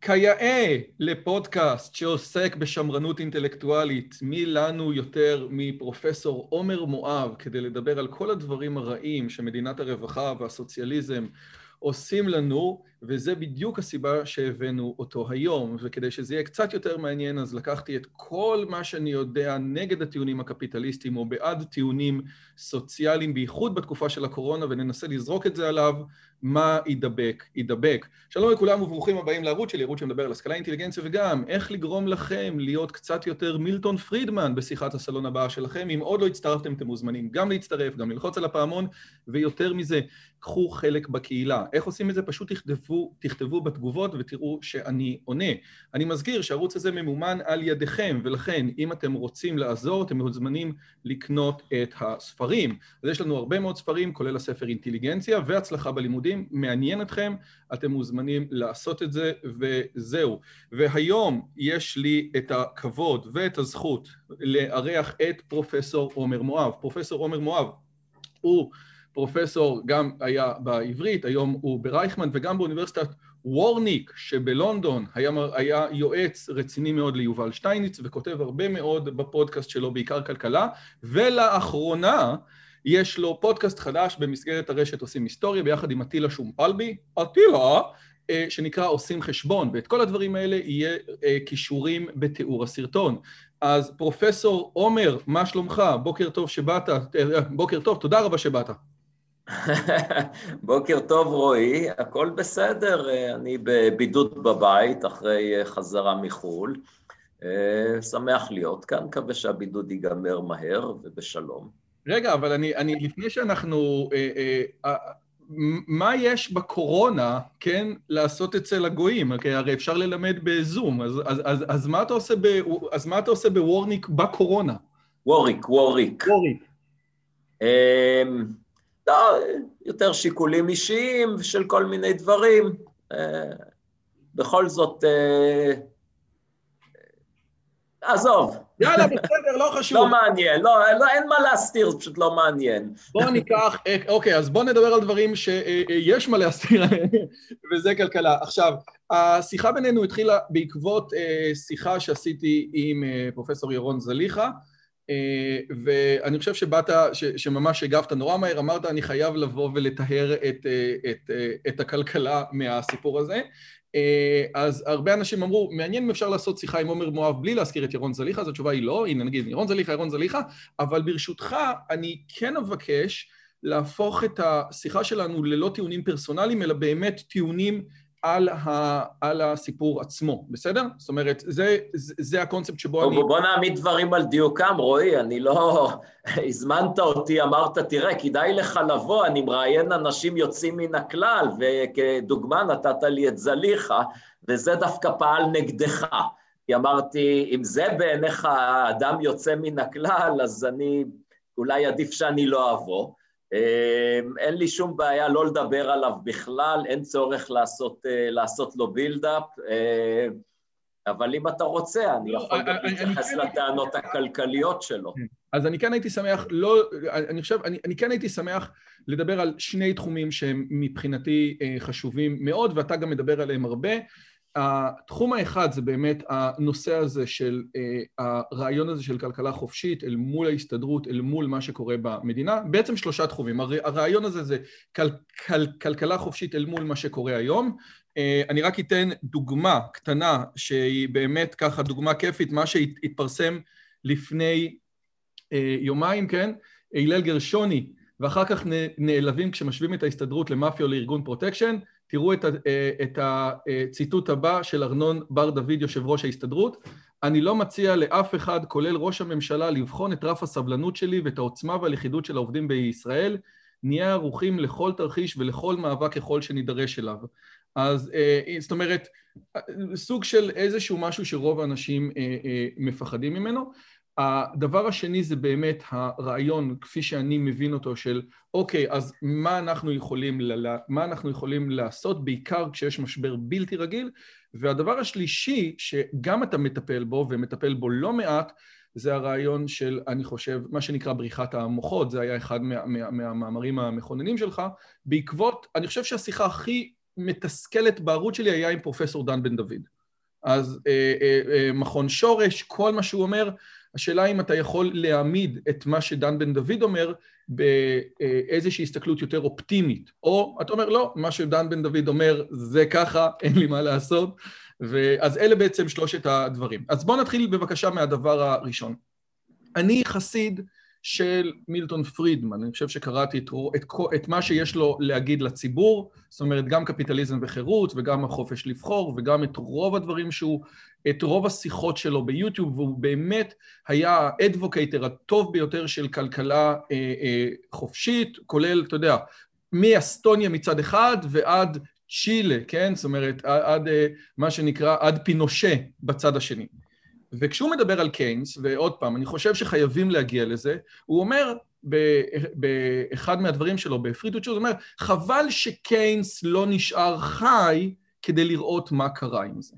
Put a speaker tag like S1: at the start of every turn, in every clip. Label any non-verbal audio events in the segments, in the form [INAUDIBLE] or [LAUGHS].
S1: כיאה לפודקאסט שעוסק בשמרנות אינטלקטואלית, מי לנו יותר מפרופסור עומר מואב כדי לדבר על כל הדברים הרעים שמדינת הרווחה והסוציאליזם עושים לנו, וזה בדיוק הסיבה שהבאנו אותו היום. וכדי שזה יהיה קצת יותר מעניין, אז לקחתי את כל מה שאני יודע נגד הטיעונים הקפיטליסטיים או בעד טיעונים סוציאליים, בייחוד בתקופה של הקורונה, וננסה לזרוק את זה עליו. מה ידבק, ידבק. שלום לכולם וברוכים הבאים לערוץ שלי, ערוץ שמדבר על השכלה, אינטליגנציה וגם איך לגרום לכם להיות קצת יותר מילטון פרידמן בשיחת הסלון הבאה שלכם. אם עוד לא הצטרפתם, אתם מוזמנים גם להצטרף, גם ללחוץ על הפעמון, ויותר מזה, קחו חלק בקהילה. איך עושים את זה? פשוט תכתבו, תכתבו בתגובות ותראו שאני עונה. אני מזכיר שהערוץ הזה ממומן על ידיכם, ולכן אם אתם רוצים לעזור, אתם מוזמנים לקנות את הספרים. אז יש לנו הרבה מאוד ספרים, כולל הספר אינטליגנציה והצלחה בלימודים. מעניין אתכם, אתם מוזמנים לעשות את זה, וזהו. והיום יש לי את הכבוד ואת הזכות לארח את פרופסור עומר מואב. פרופסור עומר מואב הוא פרופסור גם היה בעברית, היום הוא ברייכמן וגם באוניברסיטת וורניק שבלונדון היה, היה יועץ רציני מאוד ליובל שטייניץ וכותב הרבה מאוד בפודקאסט שלו, בעיקר כלכלה, ולאחרונה יש לו פודקאסט חדש במסגרת הרשת עושים היסטוריה ביחד עם אטילה שומפלבי, אטילה, אה, שנקרא עושים חשבון, ואת כל הדברים האלה יהיה אה, כישורים בתיאור הסרטון. אז פרופסור עומר, מה שלומך? בוקר טוב שבאת, אה, בוקר טוב, תודה רבה שבאת. [LAUGHS]
S2: בוקר טוב רועי, הכל בסדר, אני בבידוד בבית אחרי חזרה מחו"ל. שמח להיות כאן, מקווה שהבידוד ייגמר מהר ובשלום.
S1: רגע, אבל אני, אני לפני שאנחנו... מה יש בקורונה, כן, לעשות אצל הגויים? כי הרי אפשר ללמד בזום, אז, אז, אז, אז, מה, אתה עושה ב, אז מה אתה עושה בוורניק בקורונה?
S2: ווריק, ווריק.
S1: ווריק.
S2: לא, יותר שיקולים אישיים של כל מיני דברים. אה, בכל זאת, אה, עזוב.
S1: יאללה, בסדר, לא חשוב.
S2: לא מעניין, לא, לא, אין מה להסתיר, זה פשוט לא מעניין.
S1: בואו ניקח, אה, אוקיי, אז בואו נדבר על דברים שיש מה להסתיר, [LAUGHS] וזה כלכלה. עכשיו, השיחה בינינו התחילה בעקבות שיחה שעשיתי עם פרופסור ירון זליכה, אה, ואני חושב שבאת, שממש הגבת נורא מהר, אמרת אני חייב לבוא ולטהר את, אה, את, אה, את הכלכלה מהסיפור הזה. אז הרבה אנשים אמרו, מעניין אם אפשר לעשות שיחה עם עומר מואב בלי להזכיר את ירון זליכה, אז התשובה היא לא, הנה נגיד ירון זליכה, ירון זליכה, אבל ברשותך אני כן אבקש להפוך את השיחה שלנו ללא טיעונים פרסונליים, אלא באמת טיעונים על, ה, על הסיפור עצמו, בסדר? זאת אומרת, זה, זה, זה הקונספט שבו
S2: בוא,
S1: אני...
S2: בוא נעמיד דברים על דיוקם, רועי, אני לא... [LAUGHS] הזמנת אותי, אמרת, תראה, כדאי לך לבוא, אני מראיין אנשים יוצאים מן הכלל, וכדוגמה נתת לי את זליכה, וזה דווקא פעל נגדך. כי אמרתי, אם זה בעיניך האדם יוצא מן הכלל, אז אני, אולי עדיף שאני לא אבוא. אמ, אין לי שום בעיה לא לדבר עליו בכלל, אין צורך לעשות, אה, לעשות לו בילדאפ, אה, אבל אם אתה רוצה, אני לא, יכול גם להתייחס כן לטענות הכלכליות שלו. כן.
S1: אז אני כן הייתי שמח, לא, אני חושב, אני, אני כן הייתי שמח לדבר על שני תחומים שהם מבחינתי אה, חשובים מאוד, ואתה גם מדבר עליהם הרבה. התחום האחד זה באמת הנושא הזה של, אה, הרעיון הזה של כלכלה חופשית אל מול ההסתדרות, אל מול מה שקורה במדינה, בעצם שלושה תחומים. הרעיון הזה זה כל, כל, כלכלה חופשית אל מול מה שקורה היום. אה, אני רק אתן דוגמה קטנה שהיא באמת ככה דוגמה כיפית, מה שהתפרסם לפני אה, יומיים, כן? הלל גרשוני, ואחר כך נעלבים כשמשווים את ההסתדרות למאפיה או לארגון פרוטקשן, תראו את הציטוט הבא של ארנון בר דוד, יושב ראש ההסתדרות. אני לא מציע לאף אחד, כולל ראש הממשלה, לבחון את רף הסבלנות שלי ואת העוצמה והלכידות של העובדים בישראל. נהיה ערוכים לכל תרחיש ולכל מאבק ככל שנידרש אליו. אז זאת אומרת, סוג של איזשהו משהו שרוב האנשים מפחדים ממנו. הדבר השני זה באמת הרעיון, כפי שאני מבין אותו, של אוקיי, אז מה אנחנו יכולים, מה אנחנו יכולים לעשות, בעיקר כשיש משבר בלתי רגיל, והדבר השלישי, שגם אתה מטפל בו, ומטפל בו לא מעט, זה הרעיון של, אני חושב, מה שנקרא בריחת המוחות, זה היה אחד מה, מה, מהמאמרים המכוננים שלך, בעקבות, אני חושב שהשיחה הכי מתסכלת בערוץ שלי היה עם פרופסור דן בן דוד. אז אה, אה, אה, מכון שורש, כל מה שהוא אומר, השאלה אם אתה יכול להעמיד את מה שדן בן דוד אומר באיזושהי הסתכלות יותר אופטימית, או אתה אומר לא, מה שדן בן דוד אומר זה ככה, אין לי מה לעשות, אז אלה בעצם שלושת הדברים. אז בואו נתחיל בבקשה מהדבר הראשון. אני חסיד של מילטון פרידמן, אני חושב שקראתי את, את, את מה שיש לו להגיד לציבור, זאת אומרת גם קפיטליזם וחירות וגם החופש לבחור וגם את רוב הדברים שהוא, את רוב השיחות שלו ביוטיוב, והוא באמת היה האדבוקייטר הטוב ביותר של כלכלה אה, אה, חופשית, כולל, אתה יודע, מאסטוניה מצד אחד ועד צ'ילה, כן? זאת אומרת, עד, עד אה, מה שנקרא, עד פינושה בצד השני. וכשהוא מדבר על קיינס, ועוד פעם, אני חושב שחייבים להגיע לזה, הוא אומר באחד מהדברים שלו, בפרידות הוא אומר, חבל שקיינס לא נשאר חי כדי לראות מה קרה עם זה.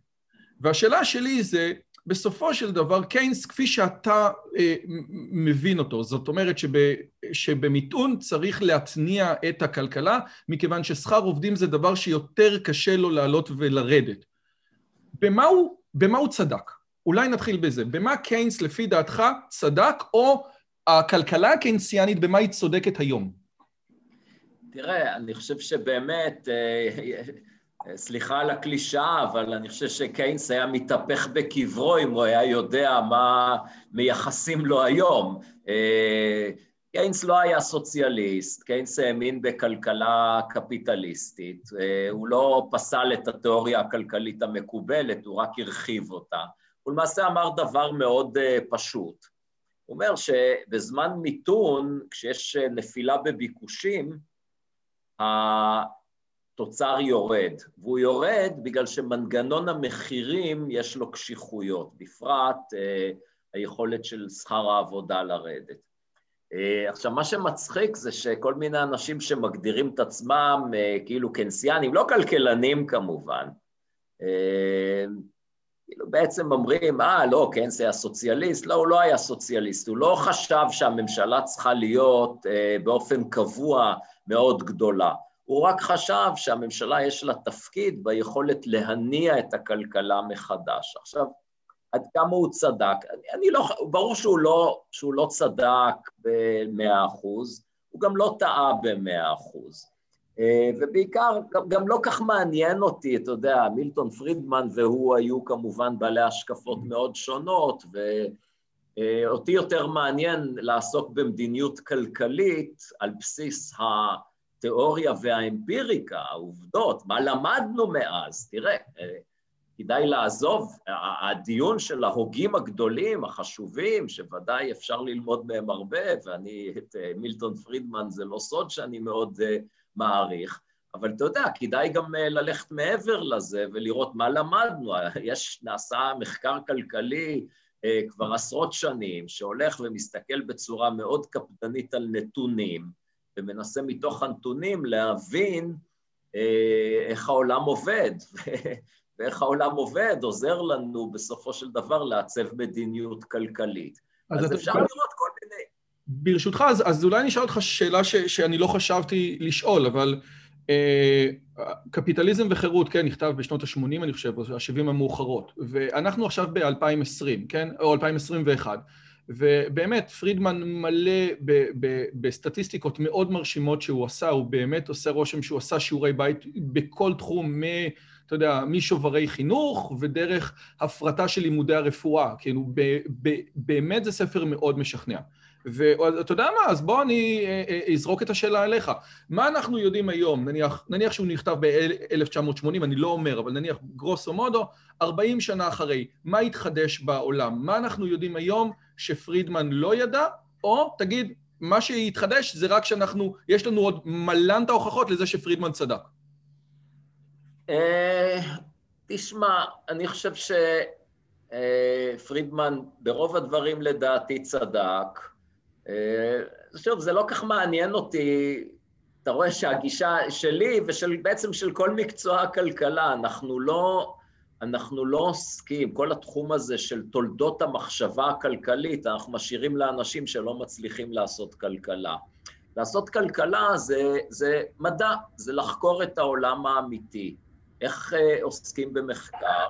S1: והשאלה שלי זה, בסופו של דבר, קיינס, כפי שאתה אה, מבין אותו, זאת אומרת שב, שבמיתון צריך להתניע את הכלכלה, מכיוון ששכר עובדים זה דבר שיותר קשה לו לעלות ולרדת. במה הוא, במה הוא צדק? אולי נתחיל בזה. במה קיינס לפי דעתך צדק, או הכלכלה הקיינסיאנית, במה היא צודקת היום?
S2: תראה, אני חושב שבאמת, אה, סליחה על הקלישאה, אבל אני חושב שקיינס היה מתהפך בקברו אם הוא היה יודע מה מייחסים לו היום. אה, קיינס לא היה סוציאליסט, קיינס האמין בכלכלה קפיטליסטית, אה, הוא לא פסל את התיאוריה הכלכלית המקובלת, הוא רק הרחיב אותה. הוא למעשה אמר דבר מאוד uh, פשוט. הוא אומר שבזמן מיתון, כשיש נפילה בביקושים, התוצר יורד, והוא יורד בגלל שמנגנון המחירים יש לו קשיחויות, בפרט uh, היכולת של שכר העבודה לרדת. Uh, עכשיו, מה שמצחיק זה שכל מיני אנשים שמגדירים את עצמם uh, כאילו קנסיאנים, לא כלכלנים כמובן, uh, כאילו בעצם אומרים, אה, לא, קיינס היה סוציאליסט. לא, הוא לא היה סוציאליסט, הוא לא חשב שהממשלה צריכה להיות אה, באופן קבוע מאוד גדולה. הוא רק חשב שהממשלה יש לה תפקיד ביכולת להניע את הכלכלה מחדש. עכשיו, עד כמה הוא צדק? אני, אני לא, ברור שהוא לא, שהוא לא צדק במאה אחוז, הוא גם לא טעה במאה אחוז. אה, ובעיקר, גם, גם לא כך מעניין אותי, אתה יודע, מילטון פרידמן והוא היו כמובן בעלי השקפות מאוד שונות, ואותי יותר מעניין לעסוק במדיניות כלכלית על בסיס התיאוריה והאמפיריקה, העובדות, מה למדנו מאז. תראה, אה, כדאי לעזוב, הדיון של ההוגים הגדולים, החשובים, שוודאי אפשר ללמוד מהם הרבה, ואני את אה, מילטון פרידמן זה לא סוד שאני מאוד מעריך, אבל אתה יודע, כדאי גם אה, ללכת מעבר לזה ולראות מה למדנו. יש, נעשה מחקר כלכלי אה, כבר עשרות שנים, שהולך ומסתכל בצורה מאוד קפדנית על נתונים, ומנסה מתוך הנתונים להבין אה, איך העולם עובד, [LAUGHS] ואיך העולם עובד עוזר לנו בסופו של דבר לעצב מדיניות כלכלית. אז, אז אפשר לראות כל מיני...
S1: ברשותך, אז, אז אולי אני אשאל אותך שאלה ש, שאני לא חשבתי לשאול, אבל אה, קפיטליזם וחירות, כן, נכתב בשנות ה-80, אני חושב, או ה-70 המאוחרות, ואנחנו עכשיו ב-2020, כן, או 2021, ובאמת, פרידמן מלא ב- ב- בסטטיסטיקות מאוד מרשימות שהוא עשה, הוא באמת עושה רושם שהוא עשה שיעורי בית בכל תחום, מ... אתה יודע, משוברי חינוך ודרך הפרטה של לימודי הרפואה, כאילו, ב- ב- באמת זה ספר מאוד משכנע. ואתה יודע מה, אז בוא אני אה, אה, אזרוק את השאלה אליך. מה אנחנו יודעים היום, נניח, נניח שהוא נכתב ב-1980, אני לא אומר, אבל נניח גרוסו מודו, 40 שנה אחרי, מה התחדש בעולם? מה אנחנו יודעים היום שפרידמן לא ידע, או תגיד, מה שהתחדש זה רק שאנחנו, יש לנו עוד מלנת ההוכחות לזה שפרידמן צדק.
S2: אה, תשמע, אני חושב שפרידמן ברוב הדברים לדעתי צדק. אה, שוב, זה לא כך מעניין אותי, אתה רואה שהגישה שלי ובעצם של כל מקצוע הכלכלה, אנחנו לא, אנחנו לא עוסקים, כל התחום הזה של תולדות המחשבה הכלכלית, אנחנו משאירים לאנשים שלא מצליחים לעשות כלכלה. לעשות כלכלה זה, זה מדע, זה לחקור את העולם האמיתי. איך uh, עוסקים במחקר?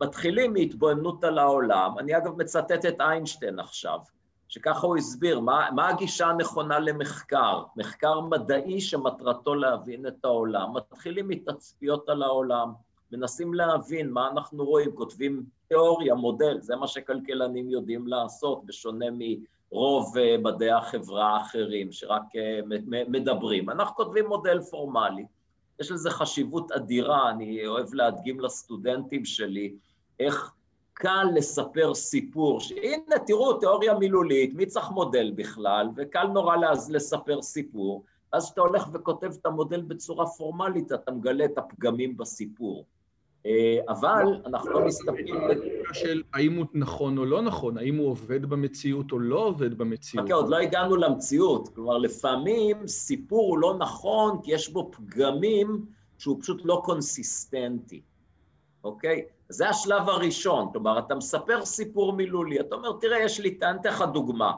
S2: מתחילים מהתבוננות על העולם. אני אגב מצטט את איינשטיין עכשיו. שככה הוא הסביר, מה, מה הגישה הנכונה למחקר? מחקר מדעי שמטרתו להבין את העולם. מתחילים מתצפיות על העולם, מנסים להבין מה אנחנו רואים, כותבים תיאוריה, מודל, זה מה שכלכלנים יודעים לעשות, בשונה מרוב אה, מדעי החברה האחרים, שרק אה, מדברים. אנחנו כותבים מודל פורמלי. יש לזה חשיבות אדירה, אני אוהב להדגים לסטודנטים שלי איך קל לספר סיפור, שהנה תראו תיאוריה מילולית, מי צריך מודל בכלל, וקל נורא לספר סיפור, אז כשאתה הולך וכותב את המודל בצורה פורמלית, אתה מגלה את הפגמים בסיפור. אה, אבל אנחנו לא מסתפקים...
S1: של האם הוא נכון או לא נכון, האם הוא עובד במציאות או לא עובד במציאות.
S2: אוקיי, עוד לא הגענו למציאות. כלומר, לפעמים סיפור הוא לא נכון כי יש בו פגמים שהוא פשוט לא קונסיסטנטי, אוקיי? זה השלב הראשון, כלומר, אתה מספר סיפור מילולי, אתה אומר, תראה, יש לי, טענה, אתן לך דוגמה.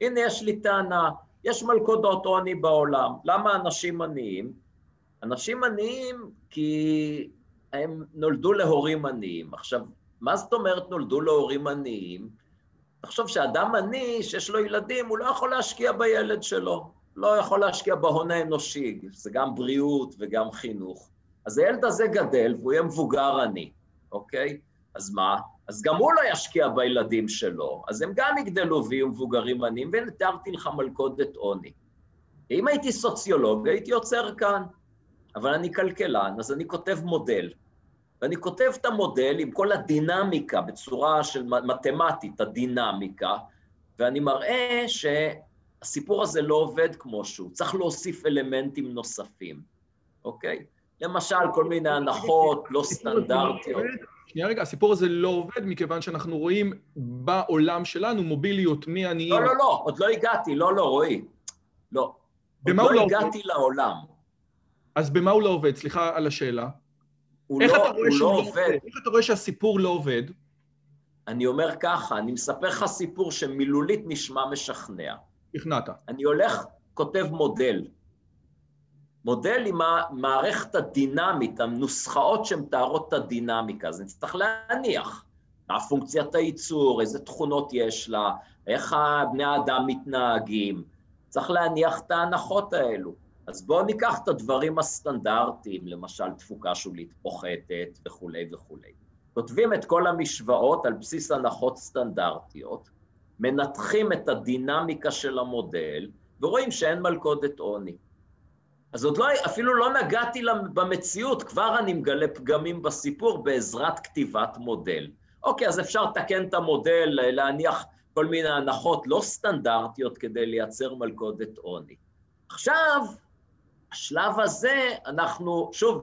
S2: הנה, יש לי טענה, יש מלכודות עוני בעולם. למה אנשים עניים? אנשים עניים כי הם נולדו להורים עניים. עכשיו, מה זאת אומרת נולדו להורים עניים? תחשוב שאדם עני שיש לו ילדים, הוא לא יכול להשקיע בילד שלו, לא יכול להשקיע בהון האנושי, זה גם בריאות וגם חינוך. אז הילד הזה גדל והוא יהיה מבוגר עני. אוקיי? אז מה? אז גם הוא לא ישקיע בילדים שלו, אז הם גם יגדלו ויהיו מבוגרים עניים, והנה תיארתי לך מלכודת עוני. אם הייתי סוציולוג, הייתי עוצר כאן, אבל אני כלכלן, אז אני כותב מודל. ואני כותב את המודל עם כל הדינמיקה, בצורה של מתמטית, הדינמיקה, ואני מראה שהסיפור הזה לא עובד כמו שהוא, צריך להוסיף אלמנטים נוספים, אוקיי? למשל, כל מיני הנחות לא סטנדרטיות.
S1: שנייה רגע, הסיפור הזה לא עובד מכיוון שאנחנו רואים בעולם שלנו מוביליות מעניים...
S2: לא, לא, לא, עוד לא הגעתי, לא, לא, רועי. לא. עוד לא, לא הגעתי לעולם.
S1: אז במה הוא לא עובד? סליחה על השאלה.
S2: הוא לא, הוא לא, לא עובד.
S1: איך אתה רואה שהסיפור לא עובד?
S2: אני אומר ככה, אני מספר לך סיפור שמילולית נשמע משכנע.
S1: שכנעת.
S2: אני הולך, כותב מודל. מודל עם המערכת הדינמית, הנוסחאות שמתארות את הדינמיקה, אז נצטרך להניח מה פונקציית הייצור, איזה תכונות יש לה, איך בני האדם מתנהגים, צריך להניח את ההנחות האלו. אז בואו ניקח את הדברים הסטנדרטיים, למשל תפוקה שולית פוחתת וכולי וכולי. כותבים את כל המשוואות על בסיס הנחות סטנדרטיות, מנתחים את הדינמיקה של המודל, ורואים שאין מלכודת עוני. אז עוד לא, אפילו לא נגעתי במציאות, כבר אני מגלה פגמים בסיפור בעזרת כתיבת מודל. אוקיי, אז אפשר לתקן את המודל, להניח כל מיני הנחות לא סטנדרטיות כדי לייצר מלכודת עוני. עכשיו, השלב הזה, אנחנו, שוב,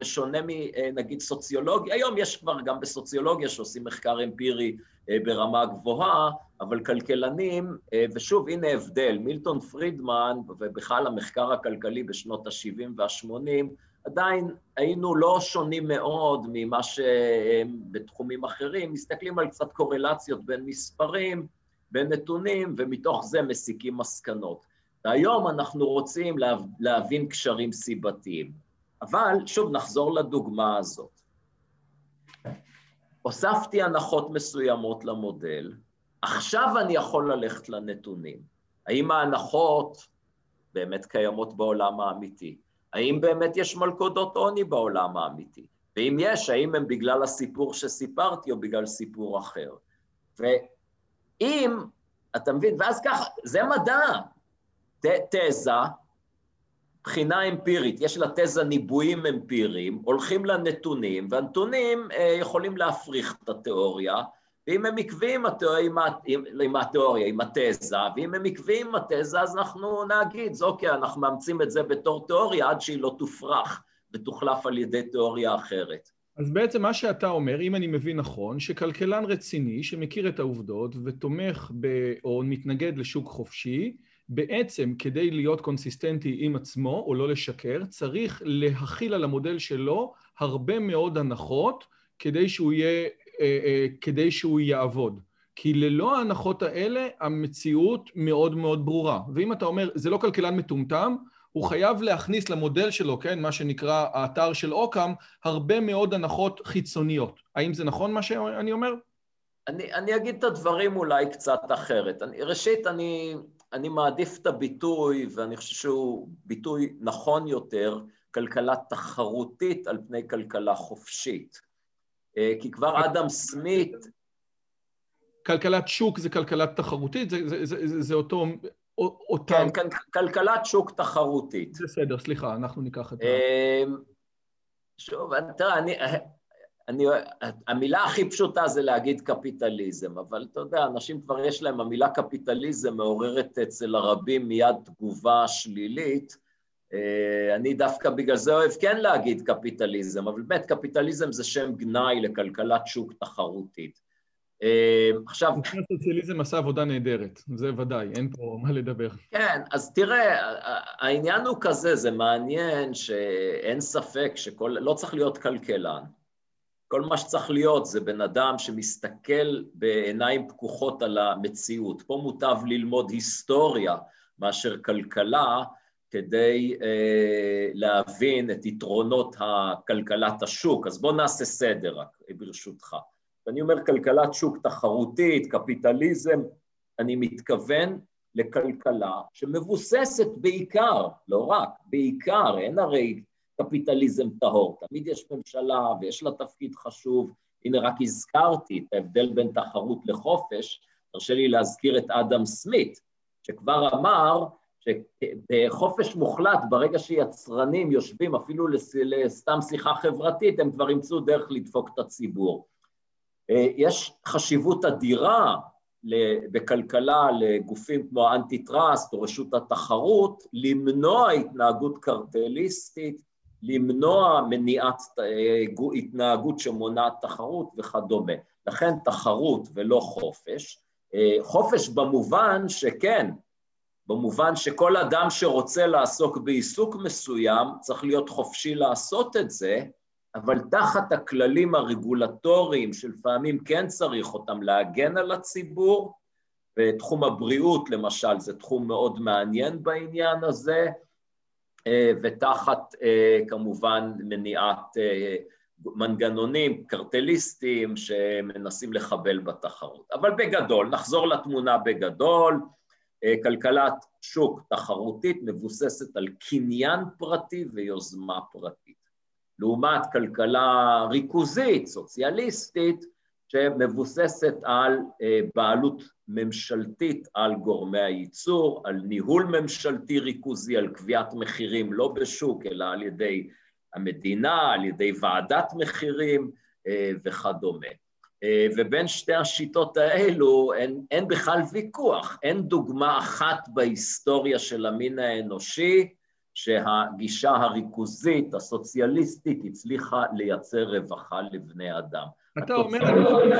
S2: בשונה מנגיד סוציולוגיה, היום יש כבר גם בסוציולוגיה שעושים מחקר אמפירי אה, ברמה גבוהה, אבל כלכלנים, אה, ושוב, הנה הבדל, מילטון פרידמן ובכלל המחקר הכלכלי בשנות ה-70 וה-80, עדיין היינו לא שונים מאוד ממה שהם בתחומים אחרים, מסתכלים על קצת קורלציות בין מספרים, בין נתונים, ומתוך זה מסיקים מסקנות. והיום אנחנו רוצים להבין קשרים סיבתיים. אבל שוב, נחזור לדוגמה הזאת. הוספתי הנחות מסוימות למודל, עכשיו אני יכול ללכת לנתונים. האם ההנחות באמת קיימות בעולם האמיתי? האם באמת יש מלכודות עוני בעולם האמיתי? ואם יש, האם הם בגלל הסיפור שסיפרתי או בגלל סיפור אחר? ואם אתה מבין? ואז ככה, זה מדע. ת, תזה, בחינה אמפירית, יש לה תזה ניבויים אמפיריים, הולכים לנתונים, והנתונים אה, יכולים להפריך את התיאוריה, ואם הם עקביים עם, התיאוריה, עם התזה, ואם הם עקביים עם התזה, אז אנחנו נגיד, אוקיי, אנחנו מאמצים את זה בתור תיאוריה עד שהיא לא תופרך ותוחלף על ידי תיאוריה אחרת.
S1: אז בעצם מה שאתה אומר, אם אני מבין נכון, שכלכלן רציני שמכיר את העובדות ותומך ב, או מתנגד לשוק חופשי, בעצם כדי להיות קונסיסטנטי עם עצמו או לא לשקר, צריך להכיל על המודל שלו הרבה מאוד הנחות כדי שהוא יהיה, כדי שהוא יעבוד. כי ללא ההנחות האלה המציאות מאוד מאוד ברורה. ואם אתה אומר, זה לא כלכלן מטומטם, הוא חייב להכניס למודל שלו, כן, מה שנקרא האתר של אוקאם, הרבה מאוד הנחות חיצוניות. האם זה נכון מה שאני אומר?
S2: אני, אני אגיד את הדברים אולי קצת אחרת. אני, ראשית, אני, אני מעדיף את הביטוי, ואני חושב שהוא ביטוי נכון יותר, כלכלה תחרותית על פני כלכלה חופשית. אה, כי כבר אדם סמית...
S1: כלכלת שוק זה כלכלת תחרותית? זה, זה, זה, זה, זה אותו... אותם...
S2: כן, כלכלת שוק תחרותית.
S1: בסדר, סליחה, אנחנו ניקח את ה...
S2: אמ, שוב, תראה, אני, אני, המילה הכי פשוטה זה להגיד קפיטליזם, אבל אתה יודע, אנשים כבר יש להם, המילה קפיטליזם מעוררת אצל הרבים מיד תגובה שלילית. אה, אני דווקא בגלל זה אוהב כן להגיד קפיטליזם, אבל באמת קפיטליזם זה שם גנאי לכלכלת שוק תחרותית.
S1: אה, עכשיו... הסוציאליזם עשה עבודה נהדרת, זה ודאי, אין פה מה לדבר.
S2: כן, אז תראה, העניין הוא כזה, זה מעניין שאין ספק שכל... לא צריך להיות כלכלן. כל מה שצריך להיות זה בן אדם שמסתכל בעיניים פקוחות על המציאות. פה מוטב ללמוד היסטוריה מאשר כלכלה, כדי אה, להבין את יתרונות הכלכלת השוק. אז בואו נעשה סדר רק, ברשותך. כשאני אומר כלכלת שוק תחרותית, קפיטליזם, אני מתכוון לכלכלה שמבוססת בעיקר, לא רק, בעיקר, אין הרי קפיטליזם טהור, תמיד יש ממשלה ויש לה תפקיד חשוב, הנה רק הזכרתי את ההבדל בין תחרות לחופש, תרשה לי להזכיר את אדם סמית, שכבר אמר שבחופש מוחלט, ברגע שיצרנים יושבים אפילו לסתם שיחה חברתית, הם כבר ימצאו דרך לדפוק את הציבור. אה, יש חשיבות אדירה בכלכלה לגופים כמו האנטי טראסט או רשות התחרות, למנוע התנהגות קרטליסטית, למנוע מניעת אה, התנהגות שמונעת תחרות וכדומה. לכן תחרות ולא חופש. אה, חופש במובן שכן, במובן שכל אדם שרוצה לעסוק בעיסוק מסוים צריך להיות חופשי לעשות את זה, אבל תחת הכללים הרגולטוריים שלפעמים כן צריך אותם להגן על הציבור, ותחום הבריאות למשל זה תחום מאוד מעניין בעניין הזה, אה, ותחת אה, כמובן מניעת אה, מנגנונים קרטליסטיים שמנסים לחבל בתחרות. אבל בגדול, נחזור לתמונה בגדול, כלכלת שוק תחרותית מבוססת על קניין פרטי ויוזמה פרטית. לעומת כלכלה ריכוזית, סוציאליסטית, שמבוססת על אה, בעלות ממשלתית על גורמי הייצור, על ניהול ממשלתי ריכוזי, על קביעת מחירים לא בשוק, אלא על ידי המדינה, על ידי ועדת מחירים אה, וכדומה. אה, ובין שתי השיטות האלו אין, אין בכלל ויכוח, אין דוגמה אחת בהיסטוריה של המין האנושי שהגישה הריכוזית, הסוציאליסטית, הצליחה לייצר רווחה לבני אדם.
S1: אתה אומר,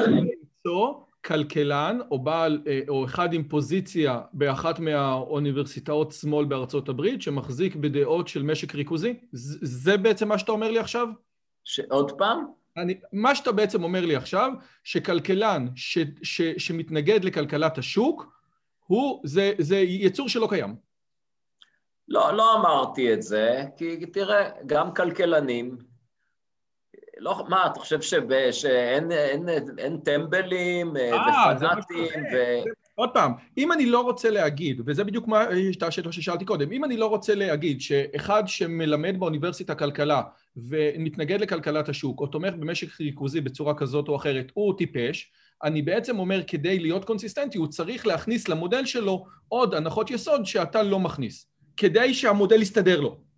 S1: למצוא כלכלן או בעל, אה, או אחד עם פוזיציה באחת מהאוניברסיטאות שמאל בארצות הברית שמחזיק בדעות של משק ריכוזי? זה בעצם מה שאתה אומר לי עכשיו?
S2: עוד פעם?
S1: אני, מה שאתה בעצם אומר לי עכשיו, שכלכלן ש, ש, שמתנגד לכלכלת השוק, הוא, זה, זה יצור שלא קיים.
S2: לא, לא אמרתי את זה, כי תראה, גם כלכלנים, לא, מה, אתה חושב שב, שאין אין, אין, אין טמבלים אה, ופנאטים ו...
S1: עוד פעם, אם אני לא רוצה להגיד, וזה בדיוק מה השאלה ששאלתי קודם, אם אני לא רוצה להגיד שאחד שמלמד באוניברסיטה כלכלה ומתנגד לכלכלת השוק, או תומך במשק ריכוזי בצורה כזאת או אחרת, הוא טיפש, אני בעצם אומר, כדי להיות קונסיסטנטי, הוא צריך להכניס למודל שלו עוד הנחות יסוד שאתה לא מכניס, כדי שהמודל יסתדר לו.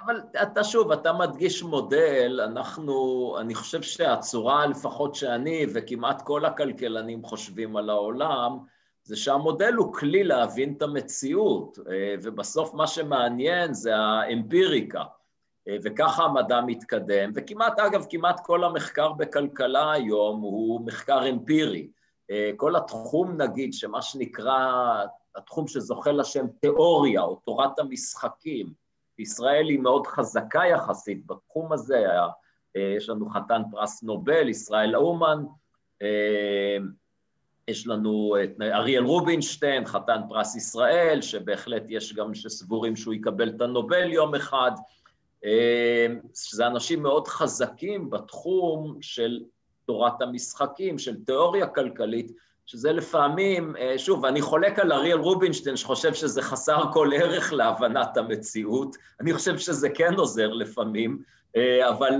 S2: אבל אתה שוב, אתה מדגיש מודל, אנחנו, אני חושב שהצורה לפחות שאני וכמעט כל הכלכלנים חושבים על העולם, זה שהמודל הוא כלי להבין את המציאות, אה, ובסוף מה שמעניין זה האמפיריקה, אה, וככה המדע מתקדם, וכמעט, אגב, כמעט כל המחקר בכלכלה היום הוא מחקר אמפירי. אה, כל התחום, נגיד, שמה שנקרא, התחום שזוכה לשם תיאוריה, או תורת המשחקים, ישראל היא מאוד חזקה יחסית בתחום הזה, יש לנו חתן פרס נובל, ישראל אומן, יש לנו את אריאל רובינשטיין, חתן פרס ישראל, שבהחלט יש גם שסבורים שהוא יקבל את הנובל יום אחד, שזה אנשים מאוד חזקים בתחום של תורת המשחקים, של תיאוריה כלכלית, שזה לפעמים, שוב, אני חולק על אריאל רובינשטיין שחושב שזה חסר כל ערך להבנת המציאות, אני חושב שזה כן עוזר לפעמים, אבל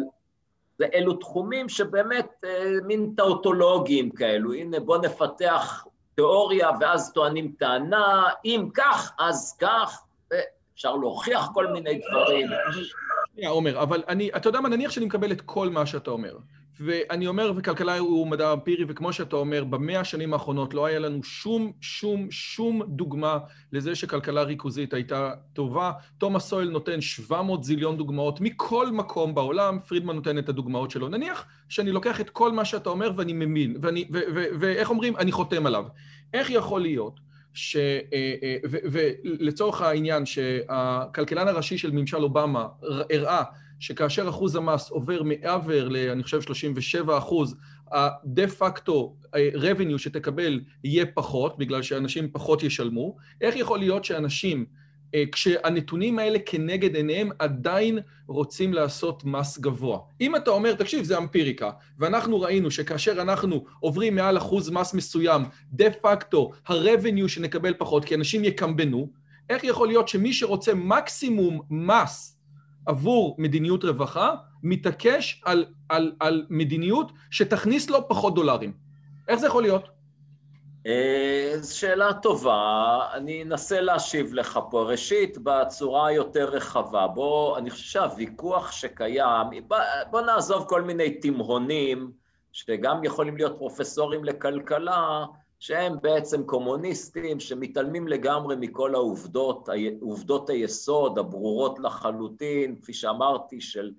S2: ואלו תחומים שבאמת אה, מין טאוטולוגיים כאלו, הנה בוא נפתח תיאוריה ואז טוענים טענה, אם כך, אז כך, ואפשר להוכיח כל מיני דברים.
S1: שנייה, עומר, אבל אני, אתה יודע מה, נניח שאני מקבל את כל מה שאתה אומר. ואני אומר, וכלכלה הוא מדע אמפירי, וכמו שאתה אומר, במאה השנים האחרונות לא היה לנו שום, שום, שום דוגמה לזה שכלכלה ריכוזית הייתה טובה. תומאס סויל נותן 700 זיליון דוגמאות מכל מקום בעולם, פרידמן נותן את הדוגמאות שלו. נניח שאני לוקח את כל מה שאתה אומר ואני ממין, ואני, ואיך אומרים? אני חותם עליו. איך יכול להיות ש... אה, אה, ולצורך העניין שהכלכלן הראשי של ממשל אובמה הראה שכאשר אחוז המס עובר מעבר ל... אני חושב 37 אחוז, הדה פקטו revenue שתקבל יהיה פחות, בגלל שאנשים פחות ישלמו. איך יכול להיות שאנשים, אה, כשהנתונים האלה כנגד עיניהם, עדיין רוצים לעשות מס גבוה? אם אתה אומר, תקשיב, זה אמפיריקה, ואנחנו ראינו שכאשר אנחנו עוברים מעל אחוז מס מסוים, דה פקטו, ה-revenue שנקבל פחות, כי אנשים יקמבנו, איך יכול להיות שמי שרוצה מקסימום מס עבור מדיניות רווחה, מתעקש על, על, על מדיניות שתכניס לו פחות דולרים. איך זה יכול להיות?
S2: אה, שאלה טובה, אני אנסה להשיב לך פה. ראשית, בצורה היותר רחבה, בוא, אני חושב שהוויכוח שקיים, בוא נעזוב כל מיני תימהונים, שגם יכולים להיות פרופסורים לכלכלה, שהם בעצם קומוניסטים שמתעלמים לגמרי מכל העובדות, עובדות היסוד הברורות לחלוטין, כפי שאמרתי, של,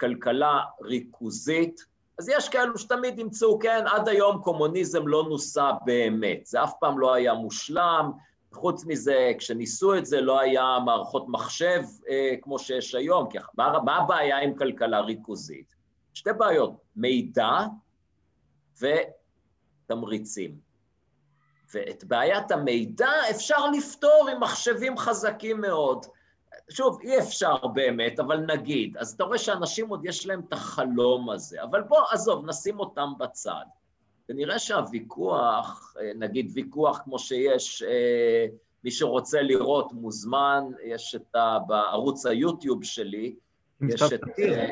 S2: כלכלה ריכוזית. אז יש כאלו שתמיד ימצאו, כן, עד היום קומוניזם לא נוסה באמת, זה אף פעם לא היה מושלם, חוץ מזה, כשניסו את זה לא היה מערכות מחשב אה, כמו שיש היום, כי מה, מה הבעיה עם כלכלה ריכוזית? שתי בעיות, מידע ותמריצים. ואת בעיית המידע אפשר לפתור עם מחשבים חזקים מאוד. שוב, אי אפשר באמת, אבל נגיד. אז אתה רואה שאנשים עוד יש להם את החלום הזה, אבל בוא, עזוב, נשים אותם בצד. ונראה שהוויכוח, נגיד ויכוח כמו שיש, אה, מי שרוצה לראות מוזמן, יש את ה... בערוץ היוטיוב שלי,
S1: יש את... שפיר. אה,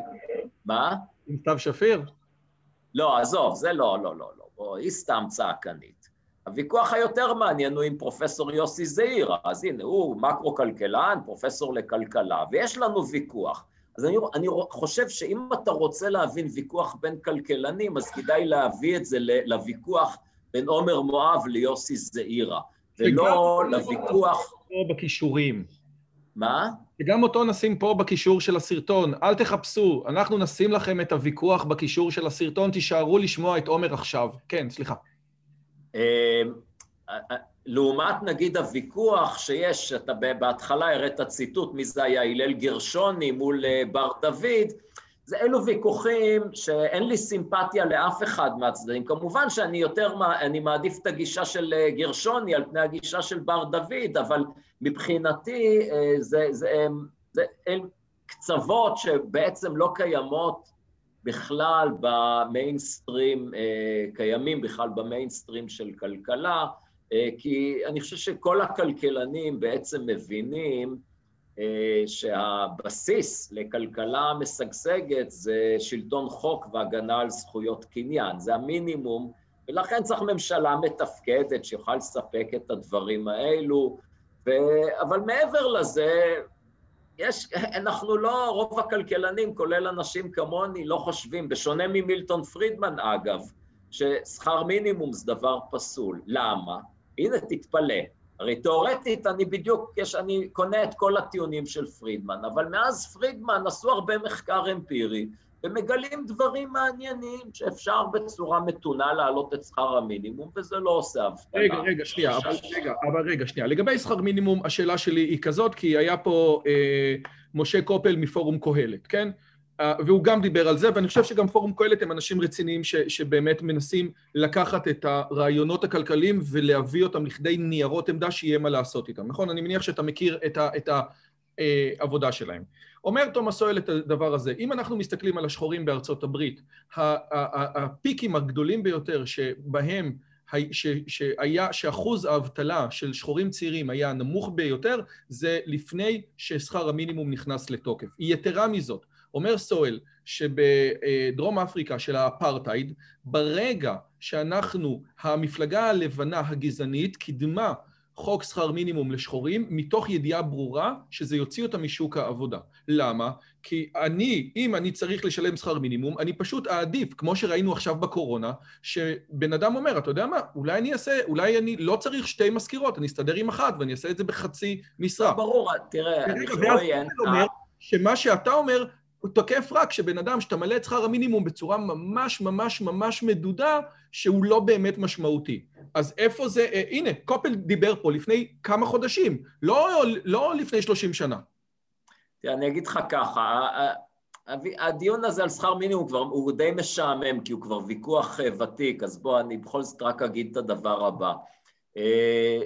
S2: מה?
S1: עם סתיו שפיר?
S2: לא, עזוב, זה לא, לא, לא, לא. בוא, היא סתם צעקנית. הוויכוח היותר מעניין הוא עם פרופסור יוסי זעיר, אז הנה, הוא מקרו-כלכלן, פרופסור לכלכלה, ויש לנו ויכוח. אז אני, אני חושב שאם אתה רוצה להבין ויכוח בין כלכלנים, אז כדאי להביא את זה לוויכוח בין עומר מואב ליוסי זעירה, ולא לוויכוח...
S1: פה בכישורים.
S2: מה?
S1: וגם אותו נשים פה בקישור של הסרטון. אל תחפשו, אנחנו נשים לכם את הוויכוח בקישור של הסרטון, תישארו לשמוע את עומר עכשיו. כן, סליחה.
S2: אמ, לעומת נגיד הוויכוח שיש, אתה בהתחלה הראת ציטוט מי זה היה הלל גרשוני מול אה, בר דוד, זה אלו ויכוחים שאין לי סימפתיה לאף אחד מהצדדים. כמובן שאני יותר, אני מעדיף את הגישה של אה, גרשוני על פני הגישה של בר דוד, אבל מבחינתי אה, זה, זה, זה, זה קצוות שבעצם לא קיימות בכלל במיינסטרים, אה, קיימים בכלל במיינסטרים של כלכלה, אה, כי אני חושב שכל הכלכלנים בעצם מבינים אה, שהבסיס לכלכלה משגשגת זה שלטון חוק והגנה על זכויות קניין, זה המינימום ולכן צריך ממשלה מתפקדת שיוכל לספק את הדברים האלו, ו... אבל מעבר לזה, יש, אנחנו לא, רוב הכלכלנים, כולל אנשים כמוני, לא חושבים, בשונה ממילטון פרידמן אגב, ששכר מינימום זה דבר פסול. למה? הנה, תתפלא. הרי תאורטית אני בדיוק, יש, אני קונה את כל הטיעונים של פרידמן, אבל מאז פרידמן עשו הרבה מחקר אמפירי, ומגלים דברים מעניינים שאפשר בצורה מתונה להעלות את שכר המינימום, וזה לא עושה הבטלה.
S1: רגע, רגע, שנייה, אבל רגע, אבל רגע, שנייה. לגבי שכר מינימום, השאלה שלי היא כזאת, כי היה פה אה, משה קופל מפורום קהלת, כן? אה, והוא גם דיבר על זה, ואני חושב שגם פורום קהלת הם אנשים רציניים ש, שבאמת מנסים לקחת את הרעיונות הכלכליים ולהביא אותם לכדי ניירות עמדה שיהיה מה לעשות איתם, נכון? אני מניח שאתה מכיר את, ה, את העבודה שלהם. אומר תומאס סואל את הדבר הזה, אם אנחנו מסתכלים על השחורים בארצות הברית, הפיקים הגדולים ביותר שבהם שהיה, שאחוז האבטלה של שחורים צעירים היה הנמוך ביותר, זה לפני ששכר המינימום נכנס לתוקף. יתרה מזאת, אומר סואל שבדרום אפריקה של האפרטהייד, ברגע שאנחנו, המפלגה הלבנה הגזענית קידמה חוק שכר מינימום לשחורים, מתוך ידיעה ברורה שזה יוציא אותם משוק העבודה. למה? כי אני, אם אני צריך לשלם שכר מינימום, אני פשוט אעדיף, כמו שראינו עכשיו בקורונה, שבן אדם אומר, אתה יודע מה, אולי אני אעשה, אולי אני לא צריך שתי מזכירות, אני אסתדר עם אחת ואני אעשה את זה בחצי משרה.
S2: ברור, תראה, אני רואה...
S1: שמה שאתה אומר, הוא תוקף רק שבן אדם שאתה מלא את שכר המינימום בצורה ממש ממש ממש מדודה, שהוא לא באמת משמעותי. אז איפה זה, אה, הנה, קופל דיבר פה לפני כמה חודשים, לא, לא לפני 30 שנה.
S2: תראה, אני אגיד לך ככה, הדיון הזה על שכר מינימום כבר, הוא די משעמם, כי הוא כבר ויכוח אה, ותיק, אז בוא, אני בכל זאת רק אגיד את הדבר הבא. אה,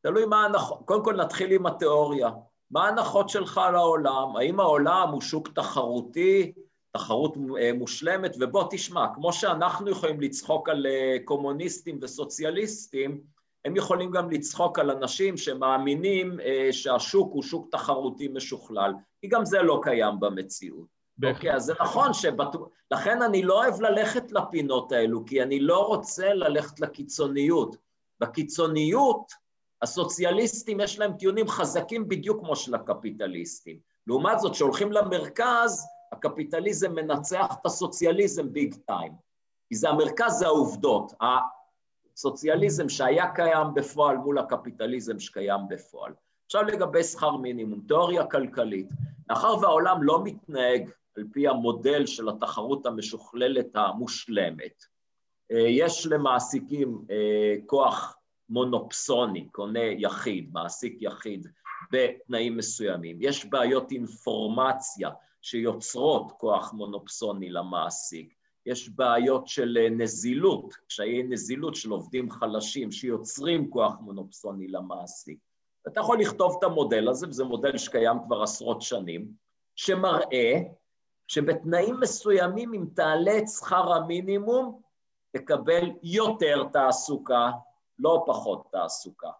S2: תלוי מה אנחנו, קודם כל נתחיל עם התיאוריה. מה ההנחות שלך לעולם? האם העולם הוא שוק תחרותי, תחרות אה, מושלמת? ובוא תשמע, כמו שאנחנו יכולים לצחוק על קומוניסטים וסוציאליסטים, הם יכולים גם לצחוק על אנשים שמאמינים שהשוק הוא שוק תחרותי משוכלל, כי גם זה לא קיים במציאות. אוקיי, אז זה נכון שבט... לכן אני לא אוהב ללכת לפינות האלו, כי אני לא רוצה ללכת לקיצוניות. בקיצוניות הסוציאליסטים יש להם טיעונים חזקים בדיוק כמו של הקפיטליסטים. לעומת זאת, כשהולכים למרכז, הקפיטליזם מנצח את הסוציאליזם ביג טיים. כי זה המרכז, זה העובדות. הסוציאליזם שהיה קיים בפועל מול הקפיטליזם שקיים בפועל. עכשיו לגבי שכר מינימום, תיאוריה כלכלית. מאחר והעולם לא מתנהג על פי המודל של התחרות המשוכללת המושלמת, אה, יש למעסיקים אה, כוח מונופסוני, קונה יחיד, מעסיק יחיד, בתנאים מסוימים. יש בעיות אינפורמציה שיוצרות כוח מונופסוני למעסיק. יש בעיות של אה, נזילות, קשיי נזילות של עובדים חלשים שיוצרים כוח מונופסוני למעסיק. אתה יכול לכתוב את המודל הזה, וזה מודל שקיים כבר עשרות שנים, שמראה שבתנאים מסוימים, אם תעלה את שכר המינימום, תקבל יותר תעסוקה, לא פחות תעסוקה,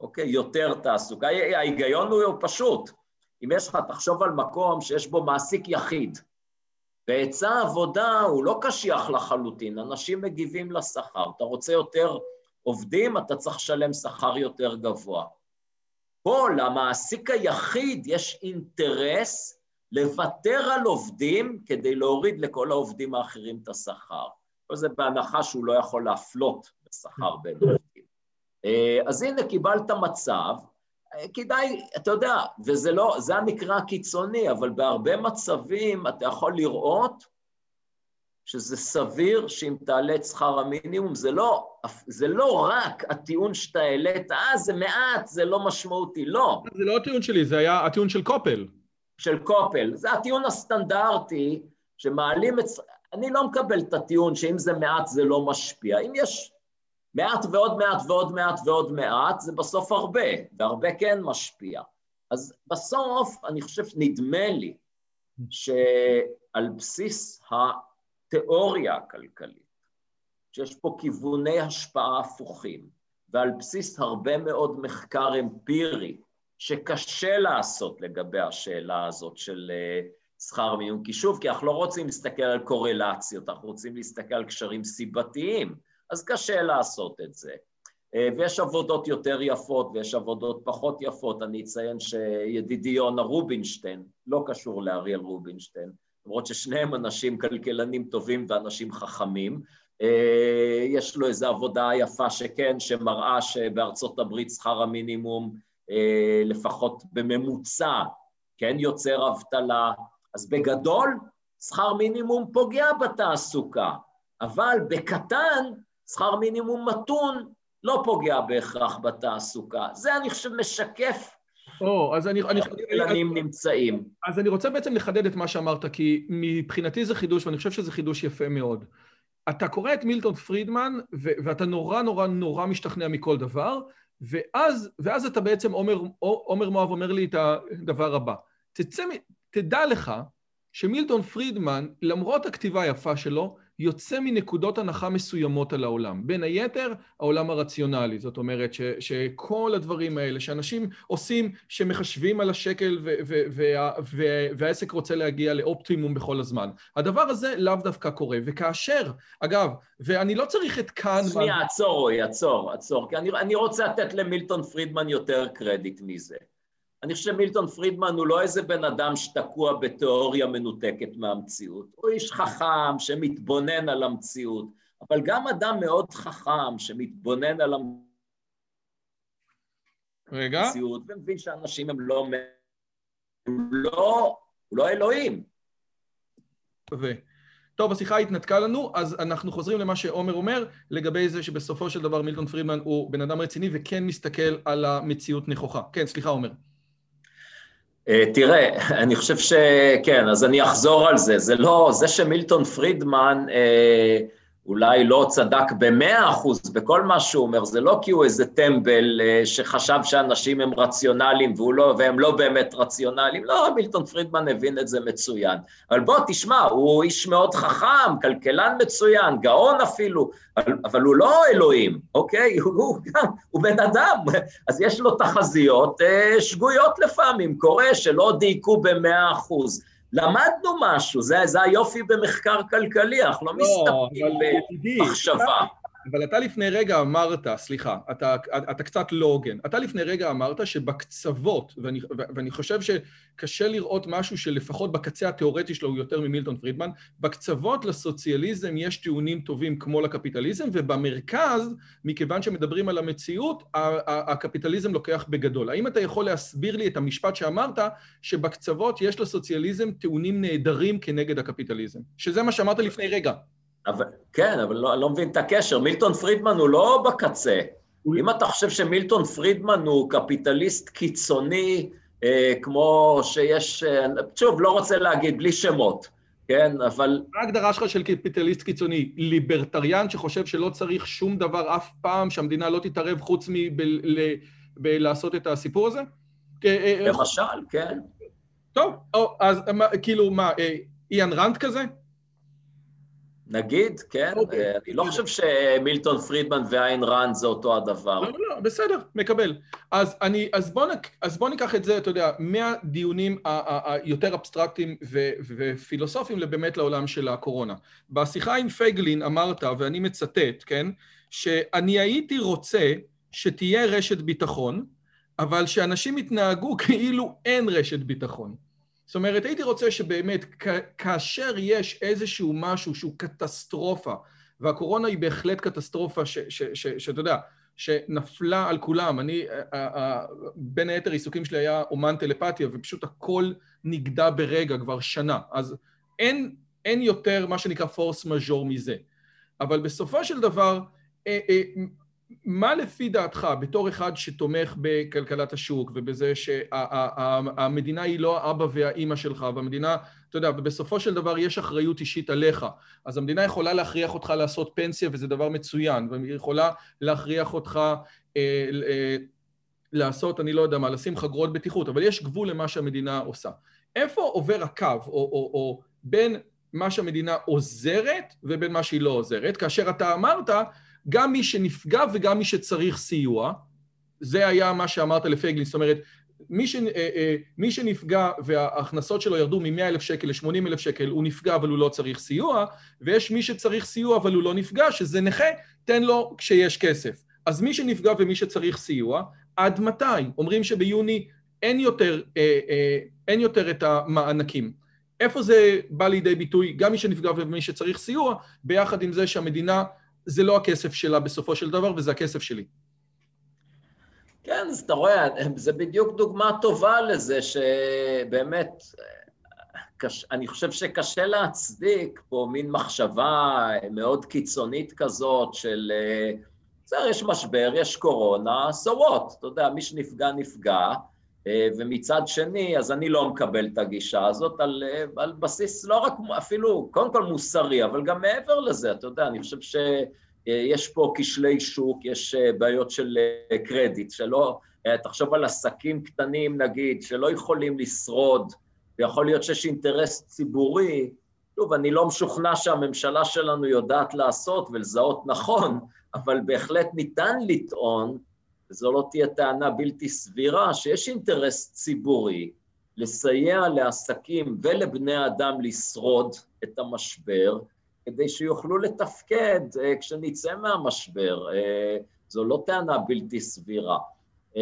S2: אוקיי? יותר תעסוקה. ההיגיון הוא פשוט. אם יש לך, תחשוב על מקום שיש בו מעסיק יחיד, והיצע העבודה הוא לא קשיח לחלוטין, אנשים מגיבים לשכר. אתה רוצה יותר עובדים, אתה צריך לשלם שכר יותר גבוה. פה למעסיק היחיד יש אינטרס לוותר על עובדים כדי להוריד לכל העובדים האחרים את השכר. כל זה בהנחה שהוא לא יכול להפלות בשכר בין עובדים. אה, אז הנה קיבלת מצב, אה, כדאי, אתה יודע, וזה לא, זה המקרה הקיצוני, אבל בהרבה מצבים אתה יכול לראות שזה סביר שאם תעלה את שכר המינימום, זה לא, זה לא רק הטיעון שאתה העלית, אה, זה מעט, זה לא משמעותי, לא.
S1: זה לא הטיעון שלי, זה היה הטיעון של קופל.
S2: של קופל. זה הטיעון הסטנדרטי שמעלים את... אני לא מקבל את הטיעון שאם זה מעט זה לא משפיע. אם יש מעט ועוד מעט ועוד מעט ועוד מעט, זה בסוף הרבה, והרבה כן משפיע. אז בסוף אני חושב, נדמה לי, שעל בסיס התיאוריה הכלכלית, שיש פה כיווני השפעה הפוכים, ועל בסיס הרבה מאוד מחקר אמפירי, שקשה לעשות לגבי השאלה הזאת של אה, שכר מינימום, כי שוב, כי אנחנו לא רוצים להסתכל על קורלציות, אנחנו רוצים להסתכל על קשרים סיבתיים. אז קשה לעשות את זה. אה, ויש עבודות יותר יפות ויש עבודות פחות יפות. אני אציין שידידי יונה רובינשטיין, לא קשור לאריאל רובינשטיין, למרות ששניהם אנשים כלכלנים טובים ואנשים חכמים, אה, יש לו איזו עבודה יפה שכן, שמראה שבארצות הברית שכר המינימום אה, לפחות בממוצע, כן יוצר אבטלה. אז בגדול, שכר מינימום פוגע בתעסוקה, אבל בקטן, שכר מינימום מתון לא פוגע בהכרח בתעסוקה. זה, אני חושב, משקף
S1: או, אז אני...
S2: כלכלנים נמצאים.
S1: אז אני רוצה בעצם לחדד את מה שאמרת, כי מבחינתי זה חידוש, ואני חושב שזה חידוש יפה מאוד. אתה קורא את מילטון פרידמן, ואתה נורא נורא נורא משתכנע מכל דבר, ואז, ואז אתה בעצם, עומר, עומר מואב אומר לי את הדבר הבא. תצא, תדע לך שמילטון פרידמן, למרות הכתיבה היפה שלו, יוצא מנקודות הנחה מסוימות על העולם. בין היתר, העולם הרציונלי. זאת אומרת ש, שכל הדברים האלה שאנשים עושים, שמחשבים על השקל ו, ו, וה, ו, והעסק רוצה להגיע לאופטימום בכל הזמן. הדבר הזה לאו דווקא קורה. וכאשר, אגב, ואני לא צריך את כאן...
S2: שנייה. עצור רועי, עצור, עצור. כי אני, אני רוצה לתת למילטון פרידמן יותר קרדיט מזה. אני חושב שמילטון פרידמן הוא לא איזה בן אדם שתקוע בתיאוריה מנותקת מהמציאות. הוא איש חכם שמתבונן על המציאות, אבל גם אדם מאוד חכם שמתבונן על
S1: רגע.
S2: המציאות, ומבין שאנשים הם לא... הוא לא, הוא לא אלוהים.
S1: ו... טוב, השיחה התנתקה לנו, אז אנחנו חוזרים למה שעומר אומר, לגבי זה שבסופו של דבר מילטון פרידמן הוא בן אדם רציני וכן מסתכל על המציאות נכוחה. כן, סליחה, עומר.
S2: אה, תראה, [LAUGHS] אני חושב שכן, אז אני אחזור על זה. זה לא, זה שמילטון פרידמן אה, אולי לא צדק במאה אחוז בכל מה שהוא אומר, זה לא כי הוא איזה טמבל אה, שחשב שאנשים הם רציונליים לא, והם לא באמת רציונליים, לא, מילטון פרידמן הבין את זה מצוין. אבל בוא, תשמע, הוא איש מאוד חכם, כלכלן מצוין, גאון אפילו, אבל, אבל הוא לא אלוהים, אוקיי? [LAUGHS] הוא, גם, הוא בן אדם, [LAUGHS] אז יש לו תחזיות אה, שגויות לפעמים, קורה שלא דייקו במאה אחוז. למדנו משהו, זה, זה היופי במחקר כלכלי, אנחנו לא, לא מסתפקים במחשבה.
S1: אבל אתה לפני רגע אמרת, סליחה, אתה, אתה קצת לא הוגן, אתה לפני רגע אמרת שבקצוות, ואני, ואני חושב שקשה לראות משהו שלפחות בקצה התיאורטי שלו הוא יותר ממילטון פרידמן, בקצוות לסוציאליזם יש טיעונים טובים כמו לקפיטליזם, ובמרכז, מכיוון שמדברים על המציאות, הקפיטליזם לוקח בגדול. האם אתה יכול להסביר לי את המשפט שאמרת, שבקצוות יש לסוציאליזם טיעונים נהדרים כנגד הקפיטליזם? שזה מה שאמרת לפני רגע.
S2: אבל, כן, אבל לא, לא מבין את הקשר. מילטון פרידמן הוא לא בקצה. אם אתה חושב שמילטון פרידמן הוא קפיטליסט קיצוני, אה, כמו שיש, אה, שוב, לא רוצה להגיד, בלי שמות, כן, אבל...
S1: מה ההגדרה שלך של קפיטליסט קיצוני? ליברטריאן שחושב שלא צריך שום דבר אף פעם, שהמדינה לא תתערב חוץ מלעשות את הסיפור הזה?
S2: אה, אה, למשל, כן.
S1: טוב, אז כאילו מה, אה, איאן רנד כזה?
S2: נגיד, כן, אוקיי. אה, אני לא חושב שמילטון פרידמן ואיין רן זה אותו הדבר.
S1: לא, לא, בסדר, מקבל. אז, אני, אז, בוא נק, אז בוא ניקח את זה, אתה יודע, מהדיונים היותר אבסטרקטיים ו, ופילוסופיים באמת לעולם של הקורונה. בשיחה עם פייגלין אמרת, ואני מצטט, כן, שאני הייתי רוצה שתהיה רשת ביטחון, אבל שאנשים יתנהגו [LAUGHS] כאילו אין רשת ביטחון. זאת אומרת, הייתי רוצה שבאמת, כאשר יש איזשהו משהו שהוא קטסטרופה, והקורונה היא בהחלט קטסטרופה שאתה יודע, שנפלה על כולם. אני, בין היתר עיסוקים שלי היה אומן טלפתיה, ופשוט הכל נגדע ברגע כבר שנה. אז אין, אין יותר מה שנקרא פורס מז'ור מזה. אבל בסופו של דבר, אה, אה, מה לפי דעתך, בתור אחד שתומך בכלכלת השוק ובזה שהמדינה היא לא האבא והאימא שלך, והמדינה, אתה יודע, ובסופו של דבר יש אחריות אישית עליך, אז המדינה יכולה להכריח אותך לעשות פנסיה וזה דבר מצוין, והיא יכולה להכריח אותך אה, אה, לעשות, אני לא יודע מה, לשים חגרות בטיחות, אבל יש גבול למה שהמדינה עושה. איפה עובר הקו, או, או, או בין מה שהמדינה עוזרת ובין מה שהיא לא עוזרת, כאשר אתה אמרת גם מי שנפגע וגם מי שצריך סיוע. זה היה מה שאמרת לפייגלין, זאת אומרת, מי, ש, מי שנפגע וההכנסות שלו ירדו מ-100 אלף שקל ל-80 אלף שקל, הוא נפגע אבל הוא לא צריך סיוע, ויש מי שצריך סיוע אבל הוא לא נפגע, שזה נכה, תן לו כשיש כסף. אז מי שנפגע ומי שצריך סיוע, עד מתי? אומרים שביוני אין יותר, אין יותר את המענקים. איפה זה בא לידי ביטוי, גם מי שנפגע ומי שצריך סיוע, ביחד עם זה שהמדינה, זה לא הכסף שלה בסופו של דבר, וזה הכסף שלי.
S2: כן, אז אתה רואה, זה בדיוק דוגמה טובה לזה שבאמת, קש, אני חושב שקשה להצדיק פה מין מחשבה מאוד קיצונית כזאת של, בסדר, יש משבר, יש קורונה, so what? אתה יודע, מי שנפגע, נפגע. אה, ומצד שני, אז אני לא מקבל את הגישה הזאת על, אה, על בסיס לא רק אפילו, קודם כל מוסרי, אבל גם מעבר לזה, אתה יודע, אני חושב שיש פה כשלי שוק, יש אה, בעיות של קרדיט, שלא, תחשוב על עסקים קטנים נגיד, שלא יכולים לשרוד, ויכול להיות שיש אינטרס ציבורי, שוב, אני לא משוכנע שהממשלה שלנו יודעת לעשות ולזהות נכון, אבל בהחלט ניתן לטעון וזו לא תהיה טענה בלתי סבירה, שיש אינטרס ציבורי לסייע לעסקים ולבני אדם לשרוד את המשבר, כדי שיוכלו לתפקד uh, כשנצא מהמשבר. Uh, זו לא טענה בלתי סבירה. Uh,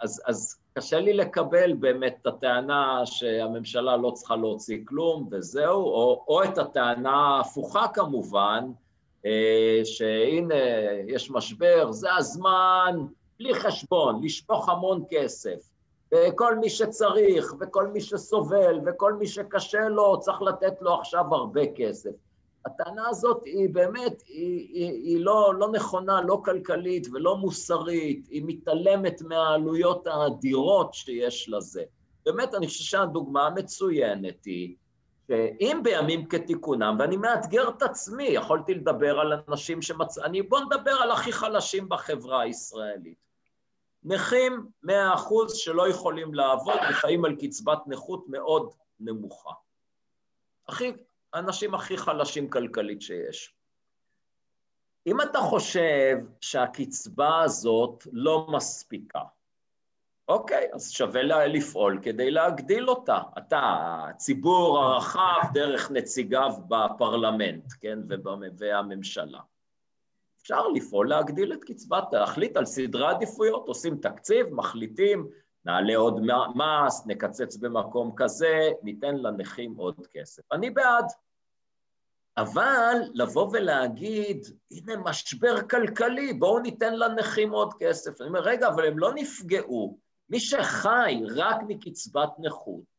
S2: אז, אז קשה לי לקבל באמת את הטענה שהממשלה לא צריכה להוציא כלום וזהו, או, או את הטענה ההפוכה כמובן, אה, שהנה, יש משבר, זה הזמן, בלי חשבון, לשפוך המון כסף. וכל מי שצריך, וכל מי שסובל, וכל מי שקשה לו, צריך לתת לו עכשיו הרבה כסף. הטענה הזאת היא באמת, היא, היא, היא לא, לא נכונה, לא כלכלית ולא מוסרית, היא מתעלמת מהעלויות האדירות שיש לזה. באמת, אני חושב שהדוגמה המצוינת היא שאם בימים כתיקונם, ואני מאתגר את עצמי, יכולתי לדבר על אנשים שמצ... אני... בואו נדבר על הכי חלשים בחברה הישראלית. נכים מאה אחוז שלא יכולים לעבוד וחיים על קצבת נכות מאוד נמוכה. הכי, האנשים הכי חלשים כלכלית שיש. אם אתה חושב שהקצבה הזאת לא מספיקה, אוקיי, אז שווה לפעול כדי להגדיל אותה. אתה, הציבור הרחב דרך נציגיו בפרלמנט, כן, והממשלה. אפשר לפעול להגדיל את קצבת, להחליט על סדרי עדיפויות, עושים תקציב, מחליטים, נעלה עוד מס, נקצץ במקום כזה, ניתן לנכים עוד כסף. אני בעד. אבל לבוא ולהגיד, הנה משבר כלכלי, בואו ניתן לנכים עוד כסף. אני אומר, רגע, אבל הם לא נפגעו. מי שחי רק מקצבת נכות,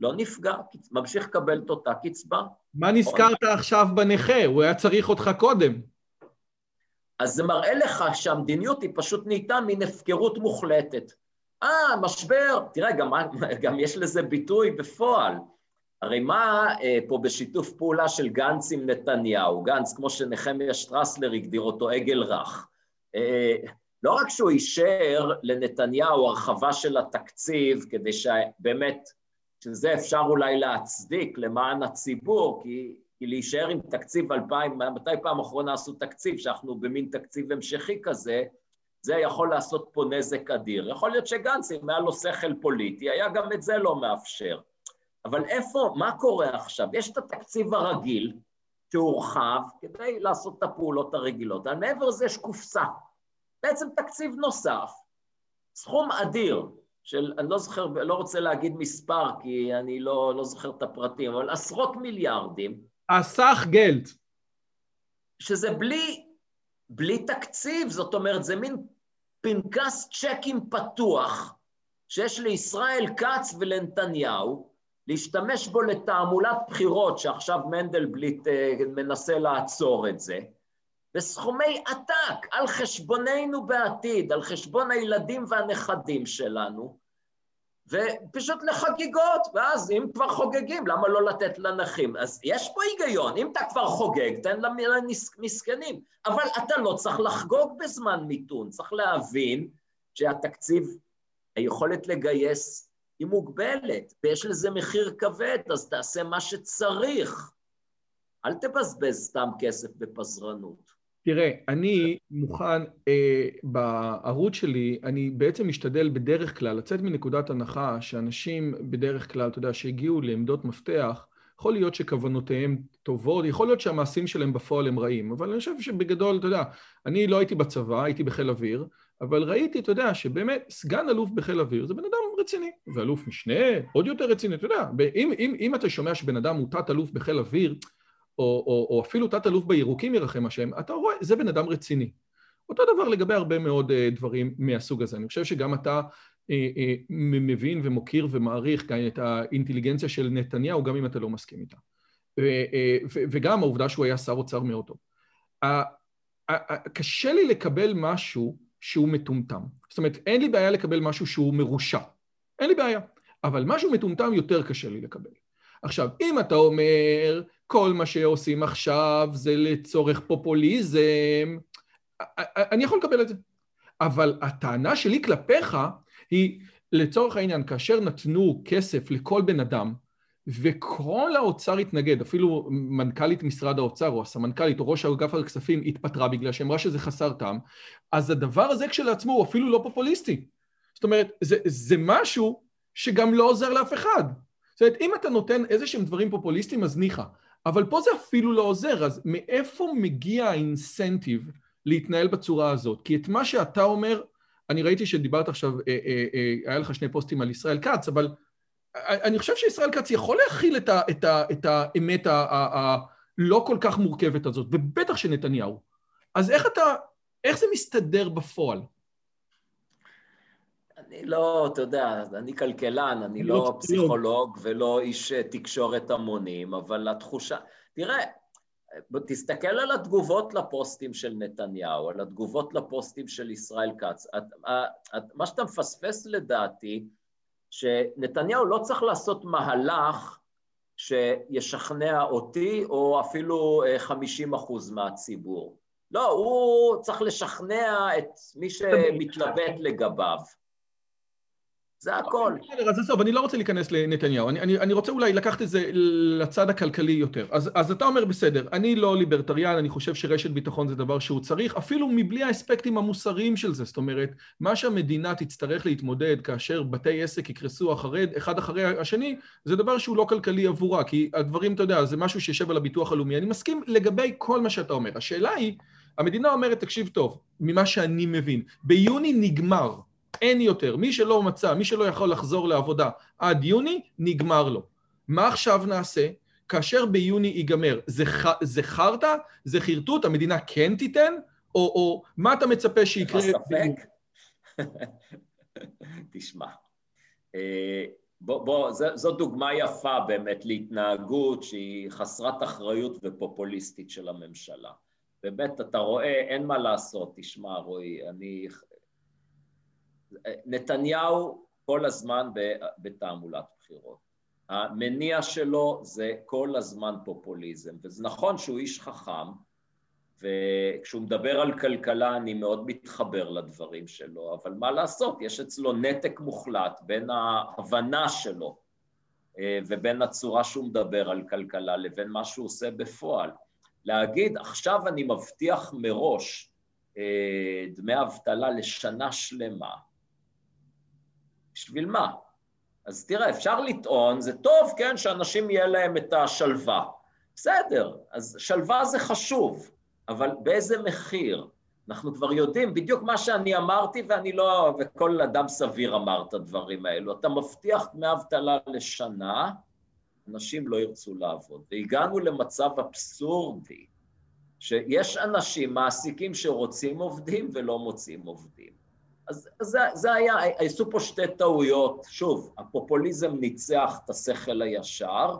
S2: לא נפגע, ממשיך לקבל את אותה קצבה.
S1: מה נזכרת עכשיו בנכה? הוא היה צריך אותך קודם.
S2: אז זה מראה לך שהמדיניות היא פשוט נהייתה מין הפקרות מוחלטת. אה, משבר, תראה, גם, גם יש לזה ביטוי בפועל. הרי מה אה, פה בשיתוף פעולה של גנץ עם נתניהו? גנץ, כמו שנחמיה שטרסלר הגדיר אותו, עגל רך. אה, לא רק שהוא אישר לנתניהו הרחבה של התקציב, כדי שבאמת, שזה אפשר אולי להצדיק למען הציבור, כי כי להישאר עם תקציב 2000, מתי פעם אחרונה עשו תקציב, שאנחנו במין תקציב המשכי כזה, זה יכול לעשות פה נזק אדיר. יכול להיות שגנץ, אם היה לו שכל פוליטי, היה גם את זה לא מאפשר. אבל איפה, מה קורה עכשיו? יש את התקציב הרגיל, שהורחב כדי לעשות את הפעולות הרגילות, אבל מעבר לזה יש קופסה. בעצם תקציב נוסף, סכום אדיר, של, אני לא זוכר, לא רוצה להגיד מספר כי אני לא, לא זוכר את הפרטים, אבל עשרות מיליארדים,
S1: הסך גלט.
S2: שזה בלי, בלי תקציב, זאת אומרת, זה מין פנקס צ'קים פתוח שיש לישראל כץ ולנתניהו להשתמש בו לתעמולת בחירות, שעכשיו מנדלבליט אה, מנסה לעצור את זה, בסכומי עתק על חשבוננו בעתיד, על חשבון הילדים והנכדים שלנו, ופשוט לחגיגות, ואז אם כבר חוגגים, למה לא לתת לנכים? אז יש פה היגיון, אם אתה כבר חוגג, תן למסכנים, אבל אתה לא צריך לחגוג בזמן מיתון, צריך להבין שהתקציב, היכולת לגייס היא מוגבלת, ויש לזה מחיר כבד, אז תעשה מה שצריך. אל תבזבז סתם כסף בפזרנות.
S1: תראה, אני מוכן, אה, בערוץ שלי, אני בעצם משתדל בדרך כלל לצאת מנקודת הנחה שאנשים בדרך כלל, אתה יודע, שהגיעו לעמדות מפתח, יכול להיות שכוונותיהם טובות, יכול להיות שהמעשים שלהם בפועל הם רעים, אבל אני חושב שבגדול, אתה יודע, אני לא הייתי בצבא, הייתי בחיל אוויר, אבל ראיתי, אתה יודע, שבאמת סגן אלוף בחיל אוויר זה בן אדם רציני, ואלוף משנה, עוד יותר רציני, אתה יודע, אם, אם, אם אתה שומע שבן אדם הוא תת אלוף בחיל אוויר, או, או, או אפילו תת אלוף בירוקים ירחם השם, אתה רואה, זה בן אדם רציני. אותו דבר לגבי הרבה מאוד uh, דברים מהסוג הזה. אני חושב שגם אתה uh, uh, מבין ומוקיר ומעריך את האינטליגנציה של נתניהו, גם אם אתה לא מסכים איתה. וגם העובדה שהוא היה שר אוצר מאוד טוב. קשה לי לקבל משהו שהוא מטומטם. זאת אומרת, אין לי בעיה לקבל משהו שהוא מרושע. אין לי בעיה. אבל משהו מטומטם יותר קשה לי לקבל. עכשיו, אם אתה אומר, כל מה שעושים עכשיו זה לצורך פופוליזם, אני יכול לקבל את זה. אבל הטענה שלי כלפיך היא, לצורך העניין, כאשר נתנו כסף לכל בן אדם, וכל האוצר התנגד, אפילו מנכ"לית משרד האוצר, או הסמנכ"לית, או ראש אגף הכספים התפטרה בגלל שאמרה שזה חסר טעם, אז הדבר הזה כשלעצמו הוא אפילו לא פופוליסטי. זאת אומרת, זה, זה משהו שגם לא עוזר לאף אחד. זאת אומרת, אם אתה נותן איזה שהם דברים פופוליסטיים, אז ניחא. אבל פה זה אפילו לא עוזר, אז מאיפה מגיע האינסנטיב להתנהל בצורה הזאת? כי את מה שאתה אומר, אני ראיתי שדיברת עכשיו, אה, אה, אה, היה לך שני פוסטים על ישראל כץ, אבל אני חושב שישראל כץ יכול להכיל את, ה, את, ה, את האמת הלא כל כך מורכבת הזאת, ובטח שנתניהו. אז איך אתה, איך זה מסתדר בפועל?
S2: אני לא, אתה יודע, אני כלכלן, אני לא, לא פסיכולוג ולא איש אה, תקשורת המונים, אבל התחושה... תראה, תסתכל על התגובות לפוסטים של נתניהו, על התגובות לפוסטים של ישראל כץ. את, את, מה שאתה מפספס לדעתי, שנתניהו לא צריך לעשות מהלך שישכנע אותי, או אפילו 50 אה, אחוז מהציבור. לא, הוא צריך לשכנע את מי שמתלבט לגביו. זה הכל. בסדר,
S1: אז עזוב, אני לא רוצה להיכנס לנתניהו, אני, אני, אני רוצה אולי לקחת את זה לצד הכלכלי יותר. אז, אז אתה אומר, בסדר, אני לא ליברטריאן, אני חושב שרשת ביטחון זה דבר שהוא צריך, אפילו מבלי האספקטים המוסריים של זה. זאת אומרת, מה שהמדינה תצטרך להתמודד כאשר בתי עסק יקרסו אחרי, אחד אחרי השני, זה דבר שהוא לא כלכלי עבורה, כי הדברים, אתה יודע, זה משהו שיושב על הביטוח הלאומי. אני מסכים לגבי כל מה שאתה אומר. השאלה היא, המדינה אומרת, תקשיב טוב, ממה שאני מבין, ביוני נגמר. אין יותר. מי שלא מצא, מי שלא יכול לחזור לעבודה עד יוני, נגמר לו. מה עכשיו נעשה? כאשר ביוני ייגמר, זה, חרטא? זה חרטוט? המדינה כן תיתן? או, או מה אתה מצפה שיקרה?
S2: ספק? [LAUGHS] תשמע, אה, בוא, בוא, זו דוגמה יפה באמת להתנהגות שהיא חסרת אחריות ופופוליסטית של הממשלה. באמת, אתה רואה, אין מה לעשות, תשמע, רועי, אני נתניהו כל הזמן בתעמולת בחירות. המניע שלו זה כל הזמן פופוליזם, וזה נכון שהוא איש חכם, וכשהוא מדבר על כלכלה אני מאוד מתחבר לדברים שלו, אבל מה לעשות, יש אצלו נתק מוחלט בין ההבנה שלו אה, ובין הצורה שהוא מדבר על כלכלה לבין מה שהוא עושה בפועל. להגיד, עכשיו אני מבטיח מראש אה, דמי אבטלה לשנה שלמה, בשביל מה? אז תראה, אפשר לטעון, זה טוב, כן, שאנשים יהיה להם את השלווה. בסדר, אז שלווה זה חשוב, אבל באיזה מחיר? אנחנו כבר יודעים בדיוק מה שאני אמרתי, ואני לא, וכל אדם סביר אמר את הדברים האלו. אתה מבטיח דמי אבטלה לשנה, אנשים לא ירצו לעבוד. והגענו למצב אבסורדי, שיש אנשים, מעסיקים שרוצים עובדים ולא מוצאים עובדים. אז זה, זה היה, עשו פה שתי טעויות. שוב, הפופוליזם ניצח את השכל הישר,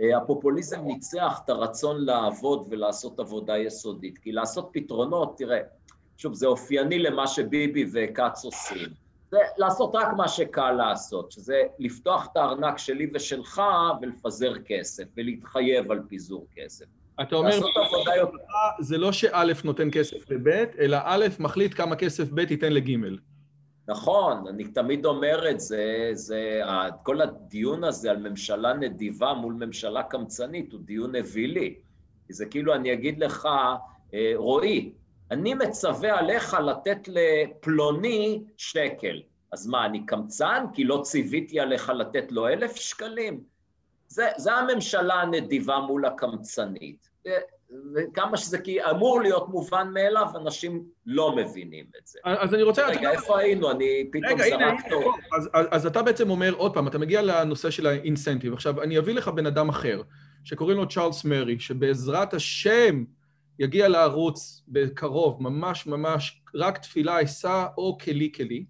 S2: אה, הפופוליזם ניצח את הרצון לעבוד ולעשות עבודה יסודית. כי לעשות פתרונות, תראה, שוב, זה אופייני למה שביבי וכץ עושים. זה לעשות רק מה שקל לעשות, שזה לפתוח את הארנק שלי ושלך ולפזר כסף ולהתחייב על פיזור כסף.
S1: אתה אומר, זה לא שא' נותן כסף לב', אלא א' מחליט כמה כסף ב' ייתן לג'.
S2: נכון, אני תמיד אומר את זה, זה, כל הדיון הזה על ממשלה נדיבה מול ממשלה קמצנית הוא דיון אווילי. כי זה כאילו אני אגיד לך, אה, רועי, אני מצווה עליך לתת לפלוני שקל. אז מה, אני קמצן? כי לא ציוויתי עליך לתת לו אלף שקלים? זה, זה הממשלה הנדיבה מול הקמצנית. וכמה שזה כי אמור להיות מובן מאליו, אנשים לא מבינים את זה.
S1: אז אני רוצה...
S2: רגע, איפה היינו? אני פתאום זרקת...
S1: אז, אתה בעצם אומר, עוד פעם, אתה מגיע לנושא של האינסנטיב. עכשיו, אני אביא לך בן אדם אחר, שקוראים לו צ'ארלס מרי, שבעזרת השם יגיע לערוץ בקרוב, ממש ממש, רק תפילה אשא או כלי כלי.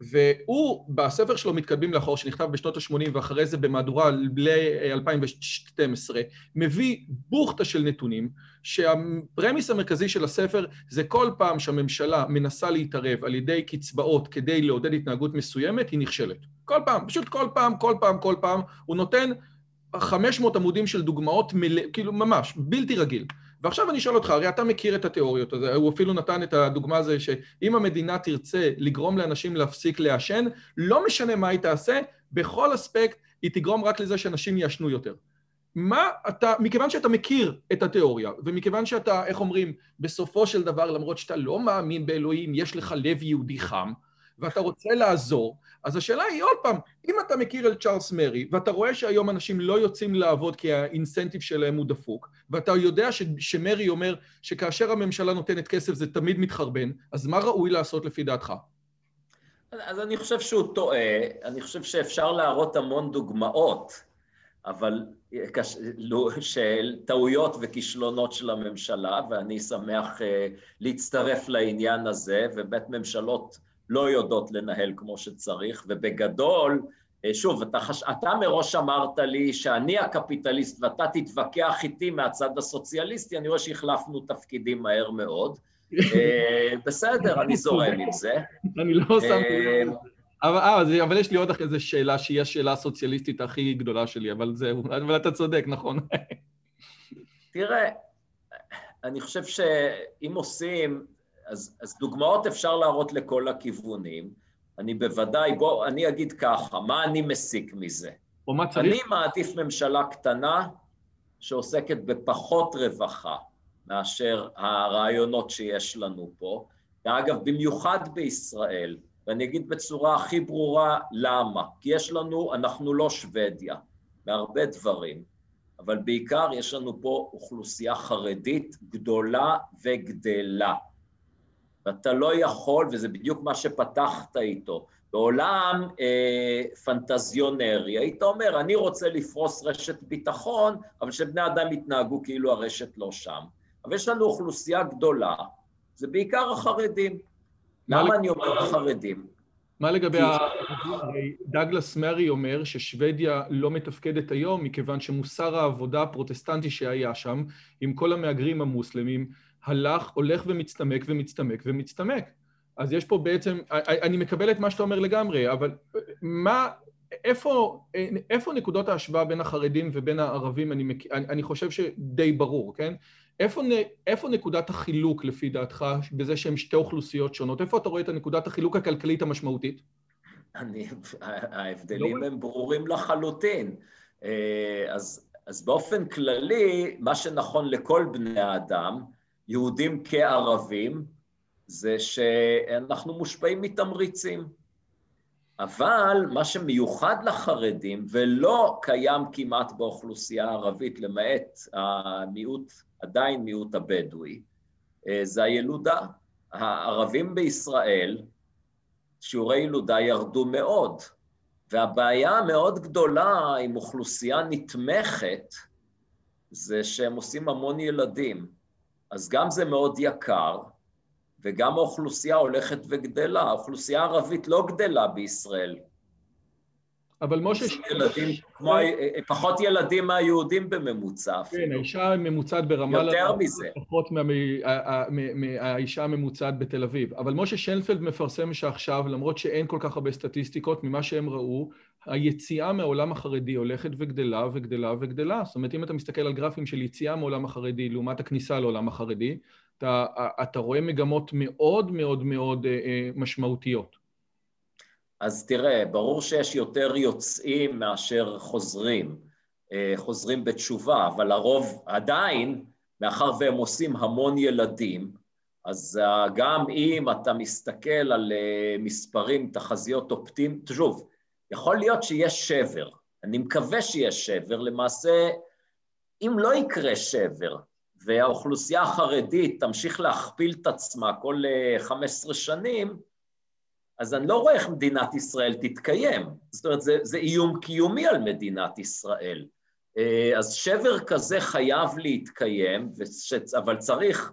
S1: והוא, בספר שלו מתקדמים לאחור, שנכתב בשנות ה-80 ואחרי זה במהדורה ל-2012, מביא בוכטה של נתונים, שהפרמיס המרכזי של הספר זה כל פעם שהממשלה מנסה להתערב על ידי קצבאות כדי לעודד התנהגות מסוימת, היא נכשלת. כל פעם, פשוט כל פעם, כל פעם, כל פעם, הוא נותן 500 עמודים של דוגמאות, מלא, כאילו ממש, בלתי רגיל. ועכשיו אני שואל אותך, הרי אתה מכיר את התיאוריות, הוא אפילו נתן את הדוגמה הזו שאם המדינה תרצה לגרום לאנשים להפסיק לעשן, לא משנה מה היא תעשה, בכל אספקט היא תגרום רק לזה שאנשים יעשנו יותר. מה אתה, מכיוון שאתה מכיר את התיאוריה, ומכיוון שאתה, איך אומרים, בסופו של דבר, למרות שאתה לא מאמין באלוהים, יש לך לב יהודי חם, ואתה רוצה לעזור, אז השאלה היא עוד פעם, אם אתה מכיר את צ'ארלס מרי, ואתה רואה שהיום אנשים לא יוצאים לעבוד כי האינסנטיב שלהם הוא דפוק, ואתה יודע ש- שמרי אומר שכאשר הממשלה נותנת כסף זה תמיד מתחרבן, אז מה ראוי לעשות לפי דעתך?
S2: אז אני חושב שהוא טועה, אני חושב שאפשר להראות המון דוגמאות, אבל של טעויות וכישלונות של הממשלה, ואני שמח אה, להצטרף לעניין הזה, ובית ממשלות לא יודעות לנהל כמו שצריך, ובגדול, אה, שוב, אתה, חש... אתה מראש אמרת לי שאני הקפיטליסט ואתה תתווכח איתי מהצד הסוציאליסטי, אני רואה שהחלפנו תפקידים מהר מאוד. אה, [LAUGHS] בסדר, אני זורם עם זה.
S1: אני לא שמתי לב. אבל, אה, אבל יש לי עוד אחרי זה שאלה שהיא השאלה הסוציאליסטית הכי גדולה שלי, אבל זהו, אבל אתה צודק, נכון.
S2: תראה, אני חושב שאם עושים, אז, אז דוגמאות אפשר להראות לכל הכיוונים. אני בוודאי, בוא, אני אגיד ככה, מה אני מסיק מזה?
S1: או מה צריך?
S2: אני מעדיף ממשלה קטנה שעוסקת בפחות רווחה מאשר הרעיונות שיש לנו פה. ואגב, במיוחד בישראל, ואני אגיד בצורה הכי ברורה למה. כי יש לנו, אנחנו לא שוודיה, בהרבה דברים, אבל בעיקר יש לנו פה אוכלוסייה חרדית גדולה וגדלה. ואתה לא יכול, וזה בדיוק מה שפתחת איתו, בעולם אה, פנטזיונרי, היית אומר, אני רוצה לפרוס רשת ביטחון, אבל שבני אדם יתנהגו כאילו הרשת לא שם. אבל יש לנו אוכלוסייה גדולה, זה בעיקר החרדים. למה אני אומר החרדים?
S1: מה לגבי ה... דגלס מרי אומר ששוודיה לא מתפקדת היום מכיוון שמוסר העבודה הפרוטסטנטי שהיה שם, עם כל המהגרים המוסלמים, הלך, הולך ומצטמק ומצטמק ומצטמק. אז יש פה בעצם, אני מקבל את מה שאתה אומר לגמרי, אבל מה, איפה, איפה נקודות ההשוואה בין החרדים ובין הערבים, אני, אני, חושב שדי ברור, כן? איפה, איפה נקודת החילוק לפי דעתך בזה שהן שתי אוכלוסיות שונות? איפה אתה רואה את הנקודת החילוק הכלכלית המשמעותית?
S2: אני, ההבדלים לא... הם ברורים לחלוטין. אז, אז באופן כללי, מה שנכון לכל בני האדם, יהודים כערבים, זה שאנחנו מושפעים מתמריצים. אבל מה שמיוחד לחרדים, ולא קיים כמעט באוכלוסייה הערבית, למעט המיעוט, עדיין מיעוט הבדואי, זה הילודה. הערבים בישראל, שיעורי ילודה ירדו מאוד, והבעיה המאוד גדולה עם אוכלוסייה נתמכת, זה שהם עושים המון ילדים. אז גם זה מאוד יקר, וגם האוכלוסייה הולכת וגדלה. האוכלוסייה הערבית לא גדלה בישראל.
S1: אבל משה...
S2: ילדים, כמו, פחות ילדים מהיהודים בממוצע
S1: אפילו. כן, האישה הממוצעת ברמאללה...
S2: יותר מזה.
S1: פחות מהאישה הממוצעת בתל אביב. אבל משה שיינפלד מפרסם שעכשיו, למרות שאין כל כך הרבה סטטיסטיקות, ממה שהם ראו, היציאה מהעולם החרדי הולכת וגדלה וגדלה וגדלה. זאת אומרת, אם אתה מסתכל על גרפים של יציאה מהעולם החרדי לעומת הכניסה לעולם החרדי, אתה, אתה רואה מגמות מאוד מאוד מאוד אה, משמעותיות.
S2: אז תראה, ברור שיש יותר יוצאים מאשר חוזרים, חוזרים בתשובה, אבל הרוב עדיין, מאחר והם עושים המון ילדים, אז גם אם אתה מסתכל על מספרים, תחזיות אופטימיים, שוב, יכול להיות שיש שבר, אני מקווה שיש שבר, למעשה, אם לא יקרה שבר, והאוכלוסייה החרדית תמשיך להכפיל את עצמה כל 15 שנים, אז אני לא רואה איך מדינת ישראל תתקיים. זאת אומרת, זה, זה איום קיומי על מדינת ישראל. אה, אז שבר כזה חייב להתקיים, אבל צריך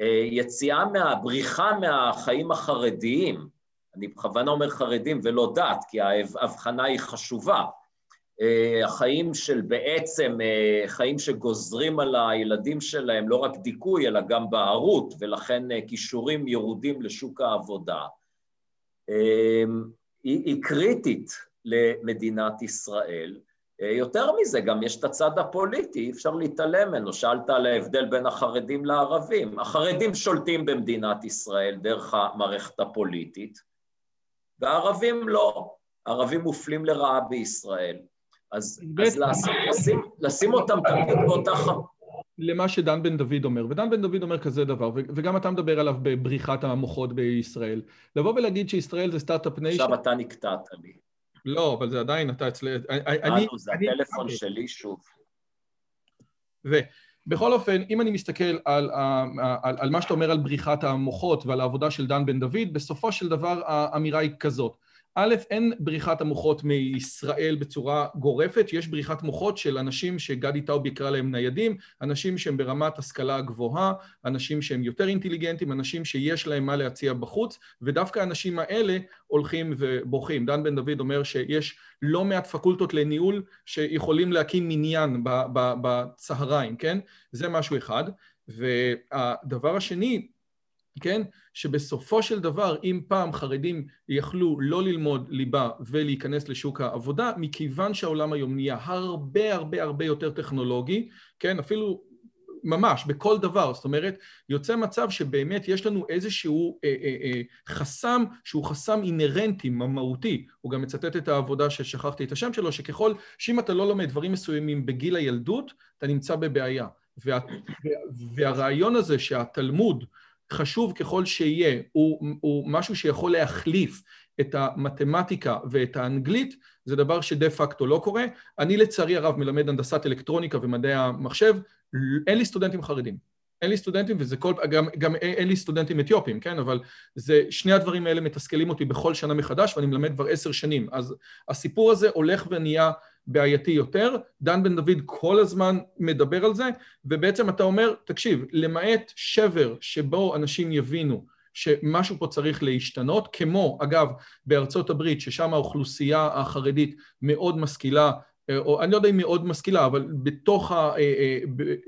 S2: אה, יציאה מהבריחה מהחיים החרדיים, אני בכוונה אומר חרדים ולא דת, כי ההבחנה היא חשובה. אה, החיים של בעצם, חיים שגוזרים על הילדים שלהם לא רק דיכוי, אלא גם בערות, ולכן כישורים ירודים לשוק העבודה. היא, היא קריטית למדינת ישראל. יותר מזה, גם יש את הצד הפוליטי, אי אפשר להתעלם ממנו. שאלת על ההבדל בין החרדים לערבים. החרדים שולטים במדינת ישראל דרך המערכת הפוליטית, והערבים לא. הערבים מופלים לרעה בישראל. אז, אז לשים, לשים, לשים אותם תמיד באותה...
S1: למה שדן בן דוד אומר, ודן בן דוד אומר כזה דבר, וגם אתה מדבר עליו בבריחת המוחות בישראל. לבוא ולהגיד שישראל זה start-up nation...
S2: עכשיו אתה נקטעת לי.
S1: לא, אבל זה עדיין, אתה אצלי...
S2: אני... זה הטלפון שלי שוב.
S1: ובכל אופן, אם אני מסתכל על, על, על מה שאתה אומר על בריחת המוחות ועל העבודה של דן בן דוד, בסופו של דבר האמירה היא כזאת. א', אין בריחת המוחות מישראל בצורה גורפת, יש בריחת מוחות של אנשים שגדי טאוב יקרא להם ניידים, אנשים שהם ברמת השכלה גבוהה, אנשים שהם יותר אינטליגנטים, אנשים שיש להם מה להציע בחוץ, ודווקא האנשים האלה הולכים ובוכים. דן בן דוד אומר שיש לא מעט פקולטות לניהול שיכולים להקים מניין בצהריים, כן? זה משהו אחד. והדבר השני, כן? שבסופו של דבר, אם פעם חרדים יכלו לא ללמוד ליבה ולהיכנס לשוק העבודה, מכיוון שהעולם היום נהיה הרבה הרבה הרבה יותר טכנולוגי, כן? אפילו ממש, בכל דבר, זאת אומרת, יוצא מצב שבאמת יש לנו איזשהו אה, אה, אה, חסם שהוא חסם אינהרנטי, מהותי. הוא גם מצטט את העבודה ששכחתי את השם שלו, שככל שאם אתה לא לומד דברים מסוימים בגיל הילדות, אתה נמצא בבעיה. וה, והרעיון הזה שהתלמוד חשוב ככל שיהיה, הוא, הוא משהו שיכול להחליף את המתמטיקה ואת האנגלית, זה דבר שדה פקטו לא קורה. אני לצערי הרב מלמד הנדסת אלקטרוניקה ומדעי המחשב, אין לי סטודנטים חרדים. אין לי סטודנטים, וזה כל... גם, גם אין לי סטודנטים אתיופים, כן? אבל זה... שני הדברים האלה מתסכלים אותי בכל שנה מחדש, ואני מלמד כבר עשר שנים. אז הסיפור הזה הולך ונהיה בעייתי יותר. דן בן דוד כל הזמן מדבר על זה, ובעצם אתה אומר, תקשיב, למעט שבר שבו אנשים יבינו שמשהו פה צריך להשתנות, כמו, אגב, בארצות הברית, ששם האוכלוסייה החרדית מאוד משכילה, או אני לא יודע אם מאוד משכילה, אבל בתוך, ה, אה, אה,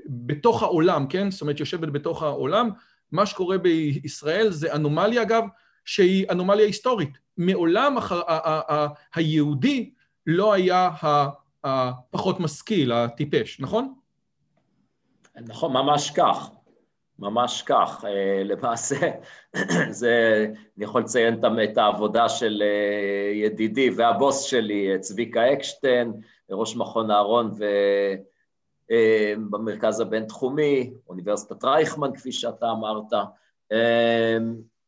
S1: בתוך העולם, כן? זאת אומרת, יושבת בתוך העולם, מה שקורה בישראל זה אנומליה, אגב, שהיא אנומליה היסטורית. מעולם הח... היהודי לא היה הפחות משכיל, הטיפש, נכון?
S2: נכון, ממש כך. ממש כך. אה, למעשה, [CLEARS THROAT] זה, אני יכול לציין את העבודה של אה, ידידי והבוס שלי, צביקה אקשטיין, ראש מכון אהרון ובמרכז אה, הבינתחומי, אוניברסיטת רייכמן, כפי שאתה אמרת.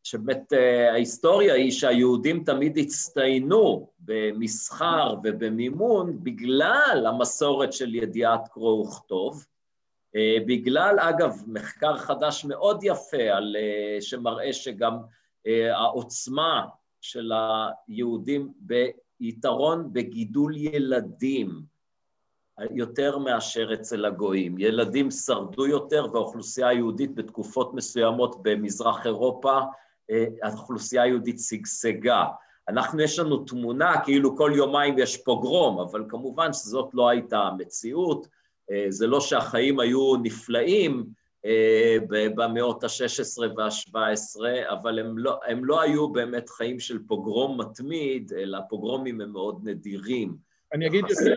S2: שבאמת אה, ההיסטוריה היא שהיהודים תמיד הצטיינו במסחר ובמימון בגלל המסורת של ידיעת קרוא וכתוב, אה, בגלל, אגב, מחקר חדש מאוד יפה על, אה, שמראה שגם העוצמה של היהודים ביתרון בגידול ילדים יותר מאשר אצל הגויים. ילדים שרדו יותר והאוכלוסייה היהודית בתקופות מסוימות במזרח אירופה אה, האוכלוסייה היהודית שגשגה. אנחנו, יש לנו תמונה כאילו כל יומיים יש פוגרום, אבל כמובן שזאת לא הייתה המציאות, אה, זה לא שהחיים היו נפלאים אה, במאות ה-16 וה-17, אבל הם לא, הם לא היו באמת חיים של פוגרום מתמיד, אלא פוגרומים הם מאוד נדירים.
S1: אני אגיד יותר,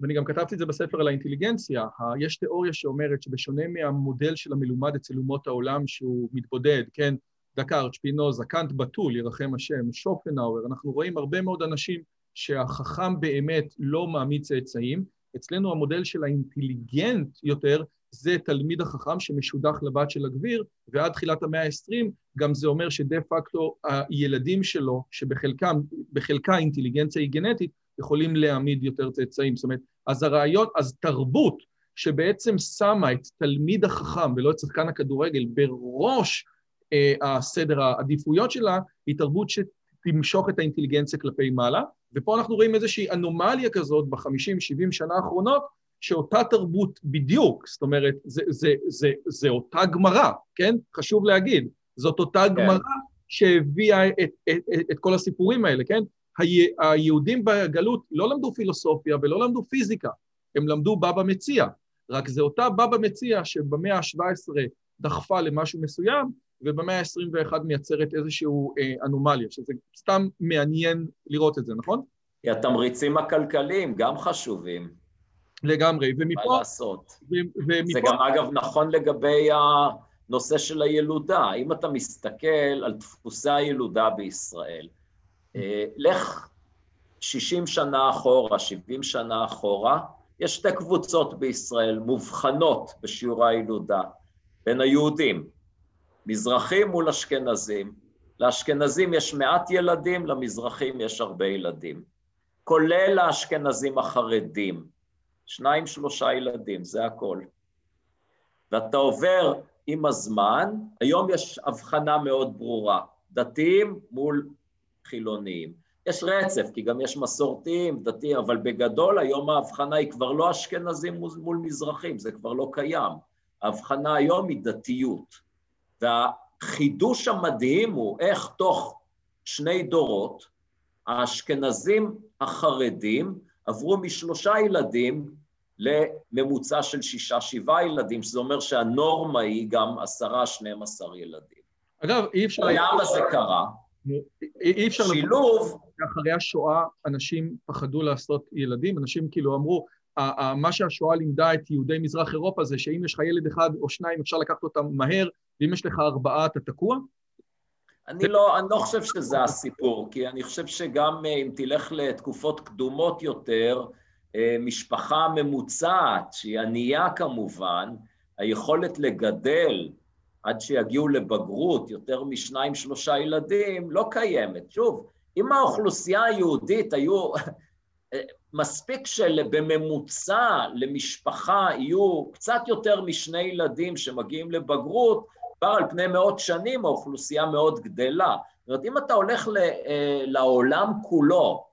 S1: ואני גם כתבתי את זה בספר על האינטליגנציה, יש תיאוריה שאומרת שבשונה מהמודל של המלומד אצל אומות העולם שהוא מתבודד, כן, דקארט, שפינוזה, קאנט בתול, ירחם השם, שופנאוור, אנחנו רואים הרבה מאוד אנשים שהחכם באמת לא מעמיד צאצאים, אצלנו המודל של האינטליגנט יותר, זה תלמיד החכם שמשודך לבת של הגביר, ועד תחילת המאה ה-20 גם זה אומר שדה פקטו הילדים שלו, שבחלקה אינטליגנציה היא גנטית, יכולים להעמיד יותר צאצאים. זאת אומרת, אז הרעיון, אז תרבות שבעצם שמה את תלמיד החכם ולא את שחקן הכדורגל בראש אה, הסדר העדיפויות שלה, היא תרבות שתמשוך את האינטליגנציה כלפי מעלה, ופה אנחנו רואים איזושהי אנומליה כזאת בחמישים, שבעים שנה האחרונות, שאותה תרבות בדיוק, זאת אומרת, זה, זה, זה, זה אותה גמרא, כן? חשוב להגיד, זאת אותה כן. גמרא שהביאה את, את, את, את כל הסיפורים האלה, כן? היהודים בגלות לא למדו פילוסופיה ולא למדו פיזיקה, הם למדו בבא מציע, רק זה אותה בבא מציע שבמאה ה-17 דחפה למשהו מסוים, ובמאה ה-21 מייצרת איזושהי אה, אנומליה, שזה סתם מעניין לראות את זה, נכון?
S2: כי התמריצים הכלכליים גם חשובים.
S1: לגמרי, ומפה...
S2: מה לעשות? ו, ומפה... זה גם אגב נכון לגבי הנושא של הילודה. אם אתה מסתכל על דפוסי הילודה בישראל, אה, לך 60 שנה אחורה, 70 שנה אחורה, יש שתי קבוצות בישראל מובחנות בשיעור הילודה בין היהודים, מזרחים מול אשכנזים. לאשכנזים יש מעט ילדים, למזרחים יש הרבה ילדים. כולל האשכנזים החרדים, שניים, שלושה ילדים, זה הכל. ואתה עובר עם הזמן, היום יש הבחנה מאוד ברורה, דתיים מול חילוניים. יש רצף, כי גם יש מסורתיים, דתיים, אבל בגדול היום ההבחנה היא כבר לא אשכנזים מול מזרחים, זה כבר לא קיים. ההבחנה היום היא דתיות. והחידוש המדהים הוא איך תוך שני דורות האשכנזים החרדים עברו משלושה ילדים לממוצע של שישה, שבעה ילדים, שזה אומר שהנורמה היא גם עשרה, שנים עשר ילדים.
S1: אגב, אי אפשר...
S2: למה זה קרה?
S1: אי אפשר...
S2: שילוב...
S1: אחרי השואה אנשים פחדו לעשות ילדים, אנשים כאילו אמרו, מה שהשואה לימדה את יהודי מזרח אירופה זה שאם יש לך ילד אחד או שניים אפשר לקחת אותם מהר, ואם יש לך ארבעה אתה תקוע?
S2: אני לא, אני לא חושב שזה הסיפור, כי אני חושב שגם אה, אם תלך לתקופות קדומות יותר, אה, משפחה ממוצעת, שהיא ענייה כמובן, היכולת לגדל עד שיגיעו לבגרות יותר משניים שלושה ילדים לא קיימת. שוב, אם האוכלוסייה היהודית היו, מספיק שבממוצע למשפחה יהיו קצת יותר משני ילדים שמגיעים לבגרות, כבר על פני מאות שנים האוכלוסייה מאוד גדלה. זאת אומרת, אם אתה הולך אה, לעולם כולו,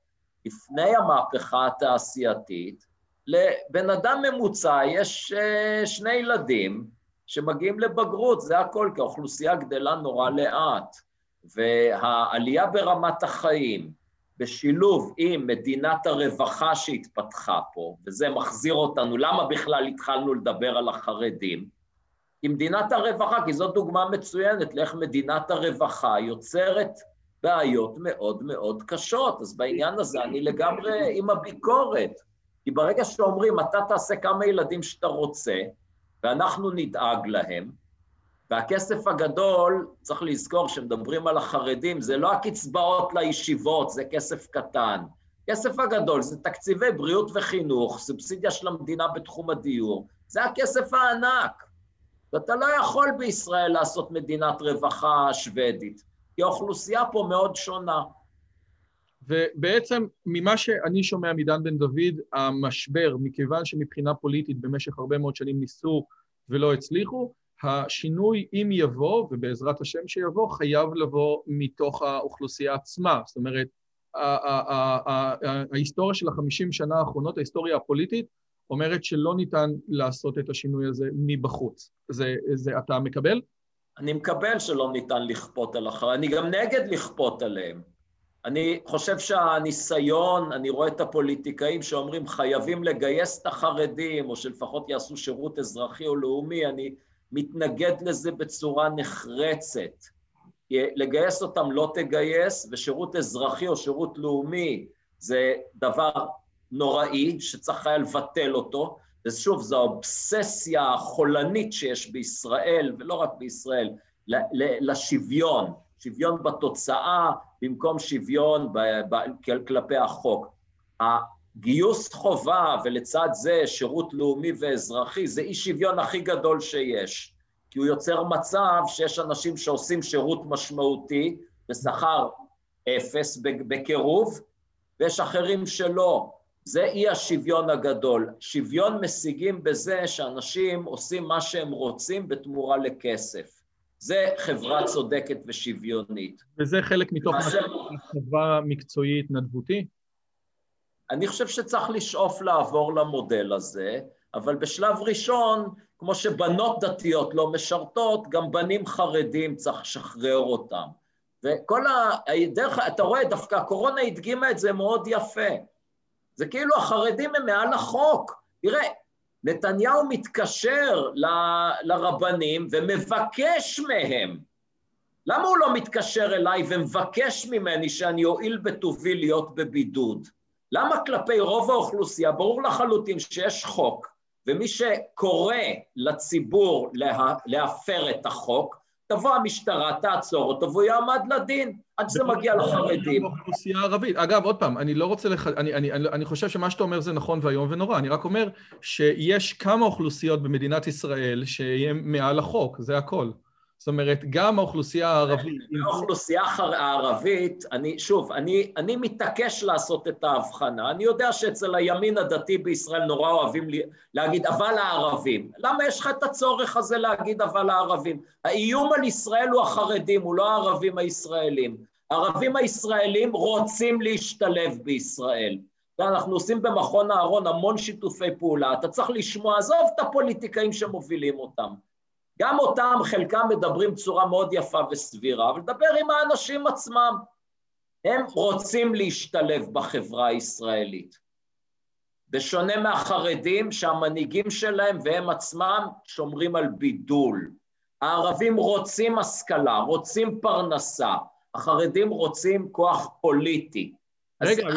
S2: לפני המהפכה התעשייתית, לבן אדם ממוצע יש אה, שני ילדים שמגיעים לבגרות, זה הכל, כי האוכלוסייה גדלה נורא לאט. והעלייה ברמת החיים, בשילוב עם מדינת הרווחה שהתפתחה פה, וזה מחזיר אותנו, למה בכלל התחלנו לדבר על החרדים? כי מדינת הרווחה, כי זאת דוגמה מצוינת לאיך מדינת הרווחה יוצרת בעיות מאוד מאוד קשות. אז בעניין הזה אני לגמרי עם הביקורת. כי ברגע שאומרים, אתה תעשה כמה ילדים שאתה רוצה, ואנחנו נדאג להם, והכסף הגדול, צריך לזכור, כשמדברים על החרדים, זה לא הקצבאות לישיבות, זה כסף קטן. כסף הגדול זה תקציבי בריאות וחינוך, סובסידיה של המדינה בתחום הדיור, זה הכסף הענק. ואתה לא יכול בישראל לעשות מדינת רווחה שוודית, כי האוכלוסייה פה מאוד שונה.
S1: ובעצם ממה שאני שומע מדן בן דוד, המשבר, מכיוון שמבחינה פוליטית במשך הרבה מאוד שנים ניסו ולא הצליחו, השינוי, אם יבוא, ובעזרת השם שיבוא, חייב לבוא מתוך האוכלוסייה עצמה. זאת אומרת, ההיסטוריה של החמישים שנה האחרונות, ההיסטוריה הפוליטית, אומרת שלא ניתן לעשות את השינוי הזה מבחוץ. זה, זה אתה מקבל?
S2: אני מקבל שלא ניתן לכפות על אחר, אני גם נגד לכפות עליהם. אני חושב שהניסיון, אני רואה את הפוליטיקאים שאומרים חייבים לגייס את החרדים, או שלפחות יעשו שירות אזרחי או לאומי, אני מתנגד לזה בצורה נחרצת. לגייס אותם לא תגייס, ושירות אזרחי או שירות לאומי זה דבר נוראי שצריך היה לבטל אותו, ושוב, זו האובססיה החולנית שיש בישראל, ולא רק בישראל, לשוויון, שוויון בתוצאה במקום שוויון כלפי החוק. גיוס חובה ולצד זה שירות לאומי ואזרחי זה אי שוויון הכי גדול שיש, כי הוא יוצר מצב שיש אנשים שעושים שירות משמעותי בשכר אפס בקירוב, ויש אחרים שלא. זה אי השוויון הגדול. שוויון משיגים בזה שאנשים עושים מה שהם רוצים בתמורה לכסף. זה חברה צודקת ושוויונית.
S1: וזה חלק מתוך חברה מקצועית התנדבותי?
S2: אני חושב שצריך לשאוף לעבור למודל הזה, אבל בשלב ראשון, כמו שבנות דתיות לא משרתות, גם בנים חרדים צריך לשחרר אותם. וכל הדרך, אתה רואה, דווקא הקורונה הדגימה את זה מאוד יפה. זה כאילו החרדים הם מעל החוק. תראה, נתניהו מתקשר ל, לרבנים ומבקש מהם. למה הוא לא מתקשר אליי ומבקש ממני שאני אועיל בטובי להיות בבידוד? למה כלפי רוב האוכלוסייה, ברור לחלוטין שיש חוק, ומי שקורא לציבור לה, להפר את החוק, תבוא המשטרה, תעצור אותו והוא יעמד לדין, עד שזה מגיע לחרדים.
S1: באוכלוסייה הערבית. אגב, עוד פעם, אני לא רוצה לח... אני, אני, אני, אני חושב שמה שאתה אומר זה נכון ואיום ונורא, אני רק אומר שיש כמה אוכלוסיות במדינת ישראל שהן מעל החוק, זה הכל. זאת אומרת, גם האוכלוסייה הערבית...
S2: האוכלוסייה הערבית, אני, שוב, אני, אני מתעקש לעשות את ההבחנה. אני יודע שאצל הימין הדתי בישראל נורא אוהבים להגיד אבל הערבים. למה יש לך את הצורך הזה להגיד אבל הערבים? האיום על ישראל הוא החרדים, הוא לא הערבים הישראלים. הערבים הישראלים רוצים להשתלב בישראל. אנחנו עושים במכון אהרון המון שיתופי פעולה, אתה צריך לשמוע, עזוב את הפוליטיקאים שמובילים אותם. גם אותם, חלקם מדברים בצורה מאוד יפה וסבירה, אבל דבר עם האנשים עצמם. הם רוצים להשתלב בחברה הישראלית. בשונה מהחרדים, שהמנהיגים שלהם והם עצמם שומרים על בידול. הערבים רוצים השכלה, רוצים פרנסה, החרדים רוצים כוח פוליטי.
S1: רגע,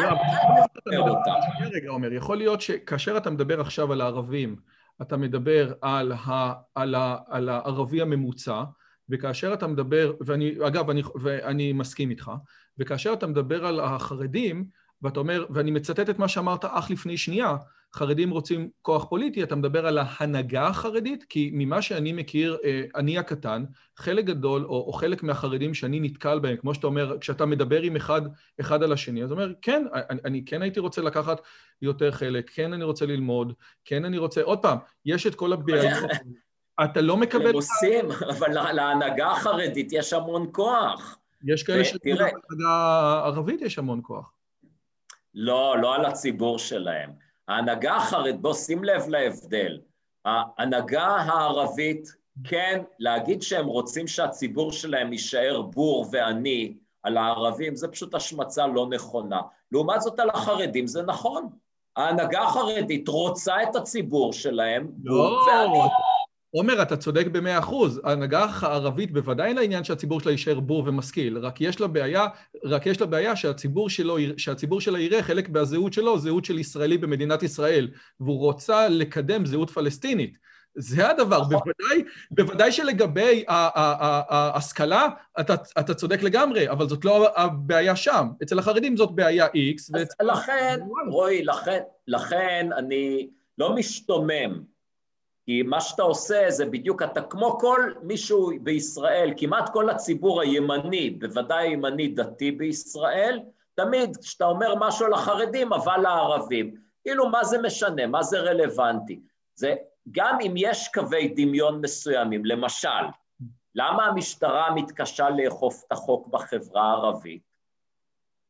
S1: רגע, עומר, יכול להיות שכאשר אתה מדבר עכשיו על הערבים, אתה מדבר על, ה, על, ה, על הערבי הממוצע, וכאשר אתה מדבר, ואני, אגב, אני, ואני מסכים איתך, וכאשר אתה מדבר על החרדים, ואתה אומר, ואני מצטט את מה שאמרת אך לפני שנייה, חרדים רוצים כוח פוליטי, אתה מדבר על ההנהגה החרדית, כי ממה שאני מכיר, אה, אני הקטן, חלק גדול, או, או חלק מהחרדים שאני נתקל בהם, כמו שאתה אומר, כשאתה מדבר עם אחד, אחד על השני, אז אומר, כן, אני, אני כן הייתי רוצה לקחת יותר חלק, כן אני רוצה ללמוד, כן אני רוצה, עוד פעם, יש את כל הבעיות, אתה לא מקבל...
S2: הם עושים, אבל להנהגה החרדית יש המון כוח.
S1: יש כאלה שלהנהגה הערבית יש המון כוח.
S2: לא, לא על הציבור שלהם. ההנהגה החרדית, בוא שים לב להבדל. ההנהגה הערבית, כן, להגיד שהם רוצים שהציבור שלהם יישאר בור ועני על הערבים, זה פשוט השמצה לא נכונה. לעומת זאת על החרדים זה נכון. ההנהגה החרדית רוצה את הציבור שלהם
S1: לא. בור ועני. עומר, אתה צודק במאה אחוז. ההנהגה הערבית בוודאי לעניין שהציבור שלה יישאר בור ומשכיל, רק יש לה בעיה, רק יש לה בעיה שהציבור, שלו, שהציבור שלה יראה חלק מהזהות שלו, זהות של ישראלי במדינת ישראל, והוא רוצה לקדם זהות פלסטינית. זה הדבר, נכון. בוודאי, בוודאי שלגבי ההשכלה, אתה, אתה צודק לגמרי, אבל זאת לא הבעיה שם. אצל החרדים זאת בעיה X.
S2: אז לכן, רועי, לכן, לכן אני לא משתומם כי מה שאתה עושה זה בדיוק, אתה כמו כל מישהו בישראל, כמעט כל הציבור הימני, בוודאי הימני דתי בישראל, תמיד כשאתה אומר משהו לחרדים, אבל לערבים. כאילו, מה זה משנה? מה זה רלוונטי? זה גם אם יש קווי דמיון מסוימים, למשל, למה המשטרה מתקשה לאכוף את החוק בחברה הערבית?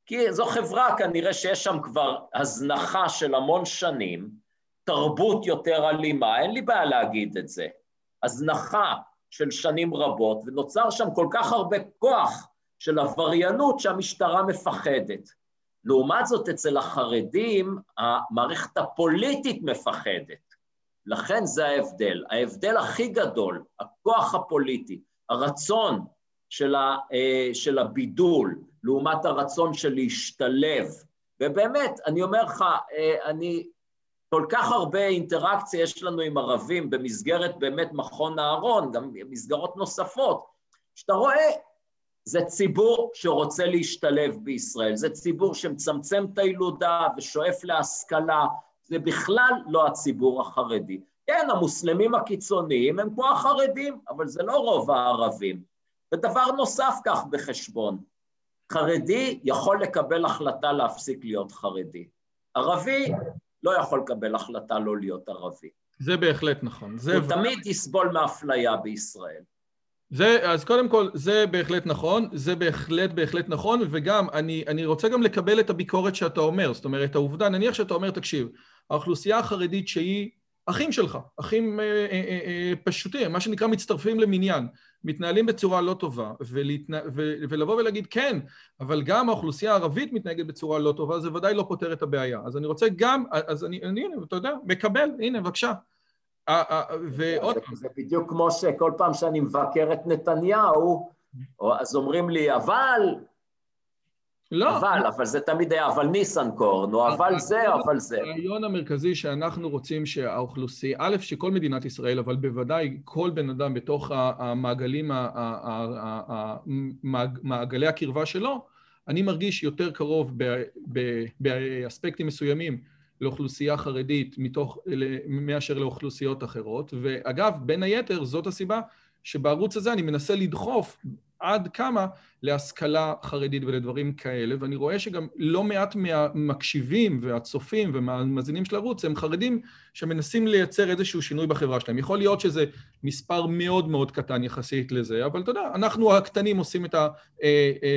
S2: כי זו חברה כנראה שיש שם כבר הזנחה של המון שנים, תרבות יותר אלימה, אין לי בעיה להגיד את זה. הזנחה של שנים רבות, ונוצר שם כל כך הרבה כוח של עבריינות שהמשטרה מפחדת. לעומת זאת, אצל החרדים, המערכת הפוליטית מפחדת. לכן זה ההבדל. ההבדל הכי גדול, הכוח הפוליטי, הרצון של, ה, אה, של הבידול, לעומת הרצון של להשתלב. ובאמת, אני אומר לך, אה, אני כל כך הרבה אינטראקציה יש לנו עם ערבים במסגרת באמת מכון אהרון, גם מסגרות נוספות, שאתה רואה זה ציבור שרוצה להשתלב בישראל, זה ציבור שמצמצם את הילודה ושואף להשכלה, זה בכלל לא הציבור החרדי. כן, המוסלמים הקיצוניים הם כמו החרדים, אבל זה לא רוב הערבים. ודבר נוסף, כך בחשבון, חרדי יכול לקבל החלטה להפסיק להיות חרדי. ערבי לא יכול לקבל החלטה לא להיות ערבי.
S1: זה בהחלט נכון. זה
S2: הוא ו... תמיד יסבול מאפליה בישראל.
S1: זה, אז קודם כל, זה בהחלט נכון, זה בהחלט בהחלט נכון, וגם, אני, אני רוצה גם לקבל את הביקורת שאתה אומר, זאת אומרת, העובדה, נניח שאתה אומר, תקשיב, האוכלוסייה החרדית שהיא אחים שלך, אחים אה, אה, אה, אה פשוטים, מה שנקרא מצטרפים למניין, מתנהלים בצורה לא טובה, ולהתנה... ו... ולבוא ולהגיד כן, אבל גם האוכלוסייה הערבית מתנהגת בצורה לא טובה, זה ודאי לא פותר את הבעיה. אז אני רוצה גם, אז אני, אני הנה, אתה יודע, מקבל, הנה, בבקשה.
S2: ועוד פעם. זה בדיוק כמו שכל פעם שאני מבקר את נתניהו, אז אומרים לי, אבל לא. אבל, אבל זה תמיד היה, אבל ניסנקורן, או אבל זה, אבל זה.
S1: הרעיון המרכזי שאנחנו רוצים שהאוכלוסייה, א', שכל מדינת ישראל, אבל בוודאי כל בן אדם בתוך המעגלים, מעגלי הקרבה שלו, אני מרגיש יותר קרוב באספקטים מסוימים לאוכלוסייה חרדית מתוך, מאשר לאוכלוסיות אחרות. ואגב, בין היתר, זאת הסיבה שבערוץ הזה אני מנסה לדחוף עד כמה להשכלה חרדית ולדברים כאלה, ואני רואה שגם לא מעט מהמקשיבים והצופים והמאזינים של הערוץ הם חרדים שמנסים לייצר איזשהו שינוי בחברה שלהם. יכול להיות שזה מספר מאוד מאוד קטן יחסית לזה, אבל אתה יודע, אנחנו הקטנים עושים את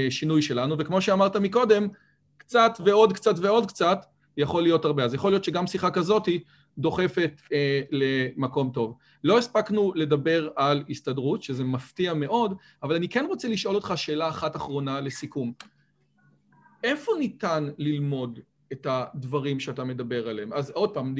S1: השינוי שלנו, וכמו שאמרת מקודם, קצת ועוד קצת ועוד קצת יכול להיות הרבה. אז יכול להיות שגם שיחה כזאתי דוחפת אה, למקום טוב. לא הספקנו לדבר על הסתדרות, שזה מפתיע מאוד, אבל אני כן רוצה לשאול אותך שאלה אחת אחרונה לסיכום. איפה ניתן ללמוד את הדברים שאתה מדבר עליהם? אז עוד פעם,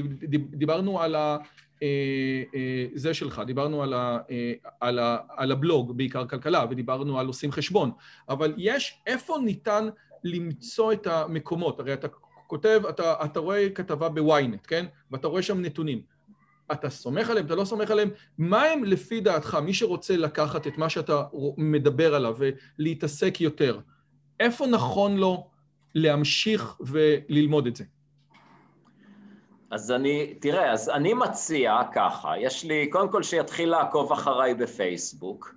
S1: דיברנו על ה... אה, אה, זה שלך, דיברנו על, ה, אה, על, ה, על הבלוג, בעיקר כלכלה, ודיברנו על עושים חשבון, אבל יש, איפה ניתן למצוא את המקומות? הרי אתה כותב, אתה, אתה רואה כתבה בוויינט, כן? ואתה רואה שם נתונים. אתה סומך עליהם, אתה לא סומך עליהם, מה הם לפי דעתך, מי שרוצה לקחת את מה שאתה מדבר עליו ולהתעסק יותר, איפה נכון לו להמשיך וללמוד את זה?
S2: אז אני, תראה, אז אני מציע ככה, יש לי, קודם כל שיתחיל לעקוב אחריי בפייסבוק,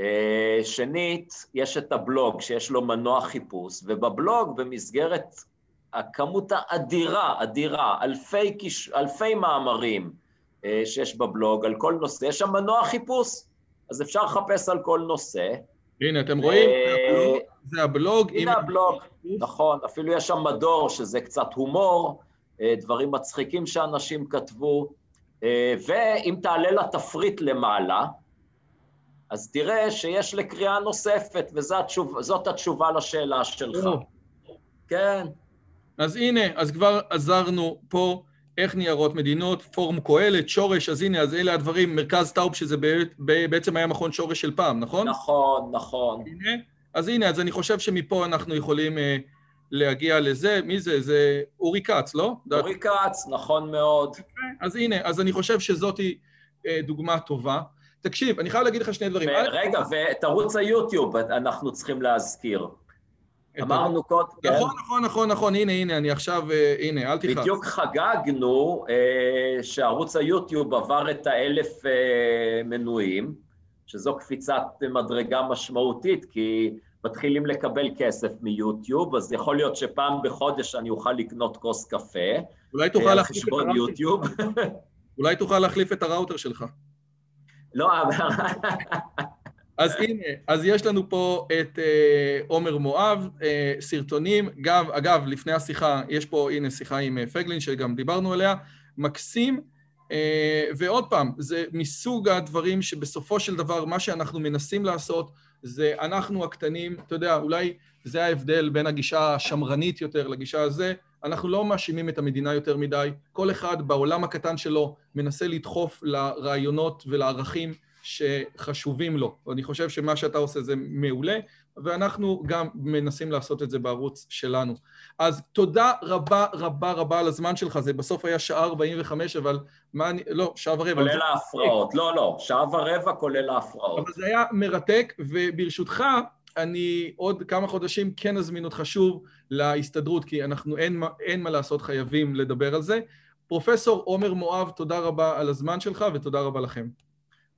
S2: אה, שנית, יש את הבלוג שיש לו מנוע חיפוש, ובבלוג במסגרת הכמות האדירה, אדירה, אלפי, כיש, אלפי מאמרים אה, שיש בבלוג על כל נושא, יש שם מנוע חיפוש, אז אפשר לחפש על כל נושא.
S1: הנה, אתם רואים? אה, זה הבלוג.
S2: הנה הבלוג, נכון, אפילו יש שם מדור שזה קצת הומור, אה, דברים מצחיקים שאנשים כתבו, ואם תעלה לתפריט למעלה, אז תראה שיש לקריאה נוספת, וזאת התשובה לשאלה שלך. כן.
S1: אז הנה, אז כבר עזרנו פה איך ניירות מדינות, פורום קהלת, שורש, אז הנה, אז אלה הדברים, מרכז טאופ, שזה בעצם היה מכון שורש של פעם, נכון?
S2: נכון, נכון.
S1: הנה, אז הנה, אז אני חושב שמפה אנחנו יכולים אה, להגיע לזה, מי זה? זה אורי כץ, לא?
S2: אורי כץ, נכון מאוד.
S1: אז הנה, אז אני חושב שזאת אה, דוגמה טובה. תקשיב, אני חייב להגיד לך שני דברים.
S2: רגע, ואת ערוץ היוטיוב אנחנו צריכים להזכיר. אמרנו קודם,
S1: כן. נכון, נכון, נכון, נכון, הנה, הנה, אני עכשיו, אה, הנה, אל תכעס.
S2: בדיוק חגגנו אה, שערוץ היוטיוב עבר את האלף אה, מנויים, שזו קפיצת מדרגה משמעותית, כי מתחילים לקבל כסף מיוטיוב, אז יכול להיות שפעם בחודש אני אוכל לקנות כוס קפה.
S1: אולי תוכל להחליף את הראוטר אולי תוכל להחליף את הראוטר שלך.
S2: לא, אבל... [LAUGHS]
S1: אז הנה, אז יש לנו פה את אה, עומר מואב, אה, סרטונים, גם, אגב, לפני השיחה, יש פה, הנה, שיחה עם אה, פגלין, שגם דיברנו עליה, מקסים, אה, ועוד פעם, זה מסוג הדברים שבסופו של דבר, מה שאנחנו מנסים לעשות, זה אנחנו הקטנים, אתה יודע, אולי זה ההבדל בין הגישה השמרנית יותר לגישה הזה, אנחנו לא מאשימים את המדינה יותר מדי, כל אחד בעולם הקטן שלו מנסה לדחוף לרעיונות ולערכים שחשובים לו. ואני חושב שמה שאתה עושה זה מעולה, ואנחנו גם מנסים לעשות את זה בערוץ שלנו. אז תודה רבה רבה רבה על הזמן שלך, זה בסוף היה שעה 45, אבל מה אני... לא, שעה ורבע.
S2: כולל ההפרעות, לא, לא, שעה ורבע כולל ההפרעות.
S1: אבל זה היה מרתק, וברשותך,
S3: אני עוד כמה חודשים כן אזמין אותך שוב להסתדרות, כי אנחנו, אין, אין מה לעשות, חייבים לדבר על זה. פרופסור עומר מואב, תודה רבה על הזמן שלך ותודה רבה לכם.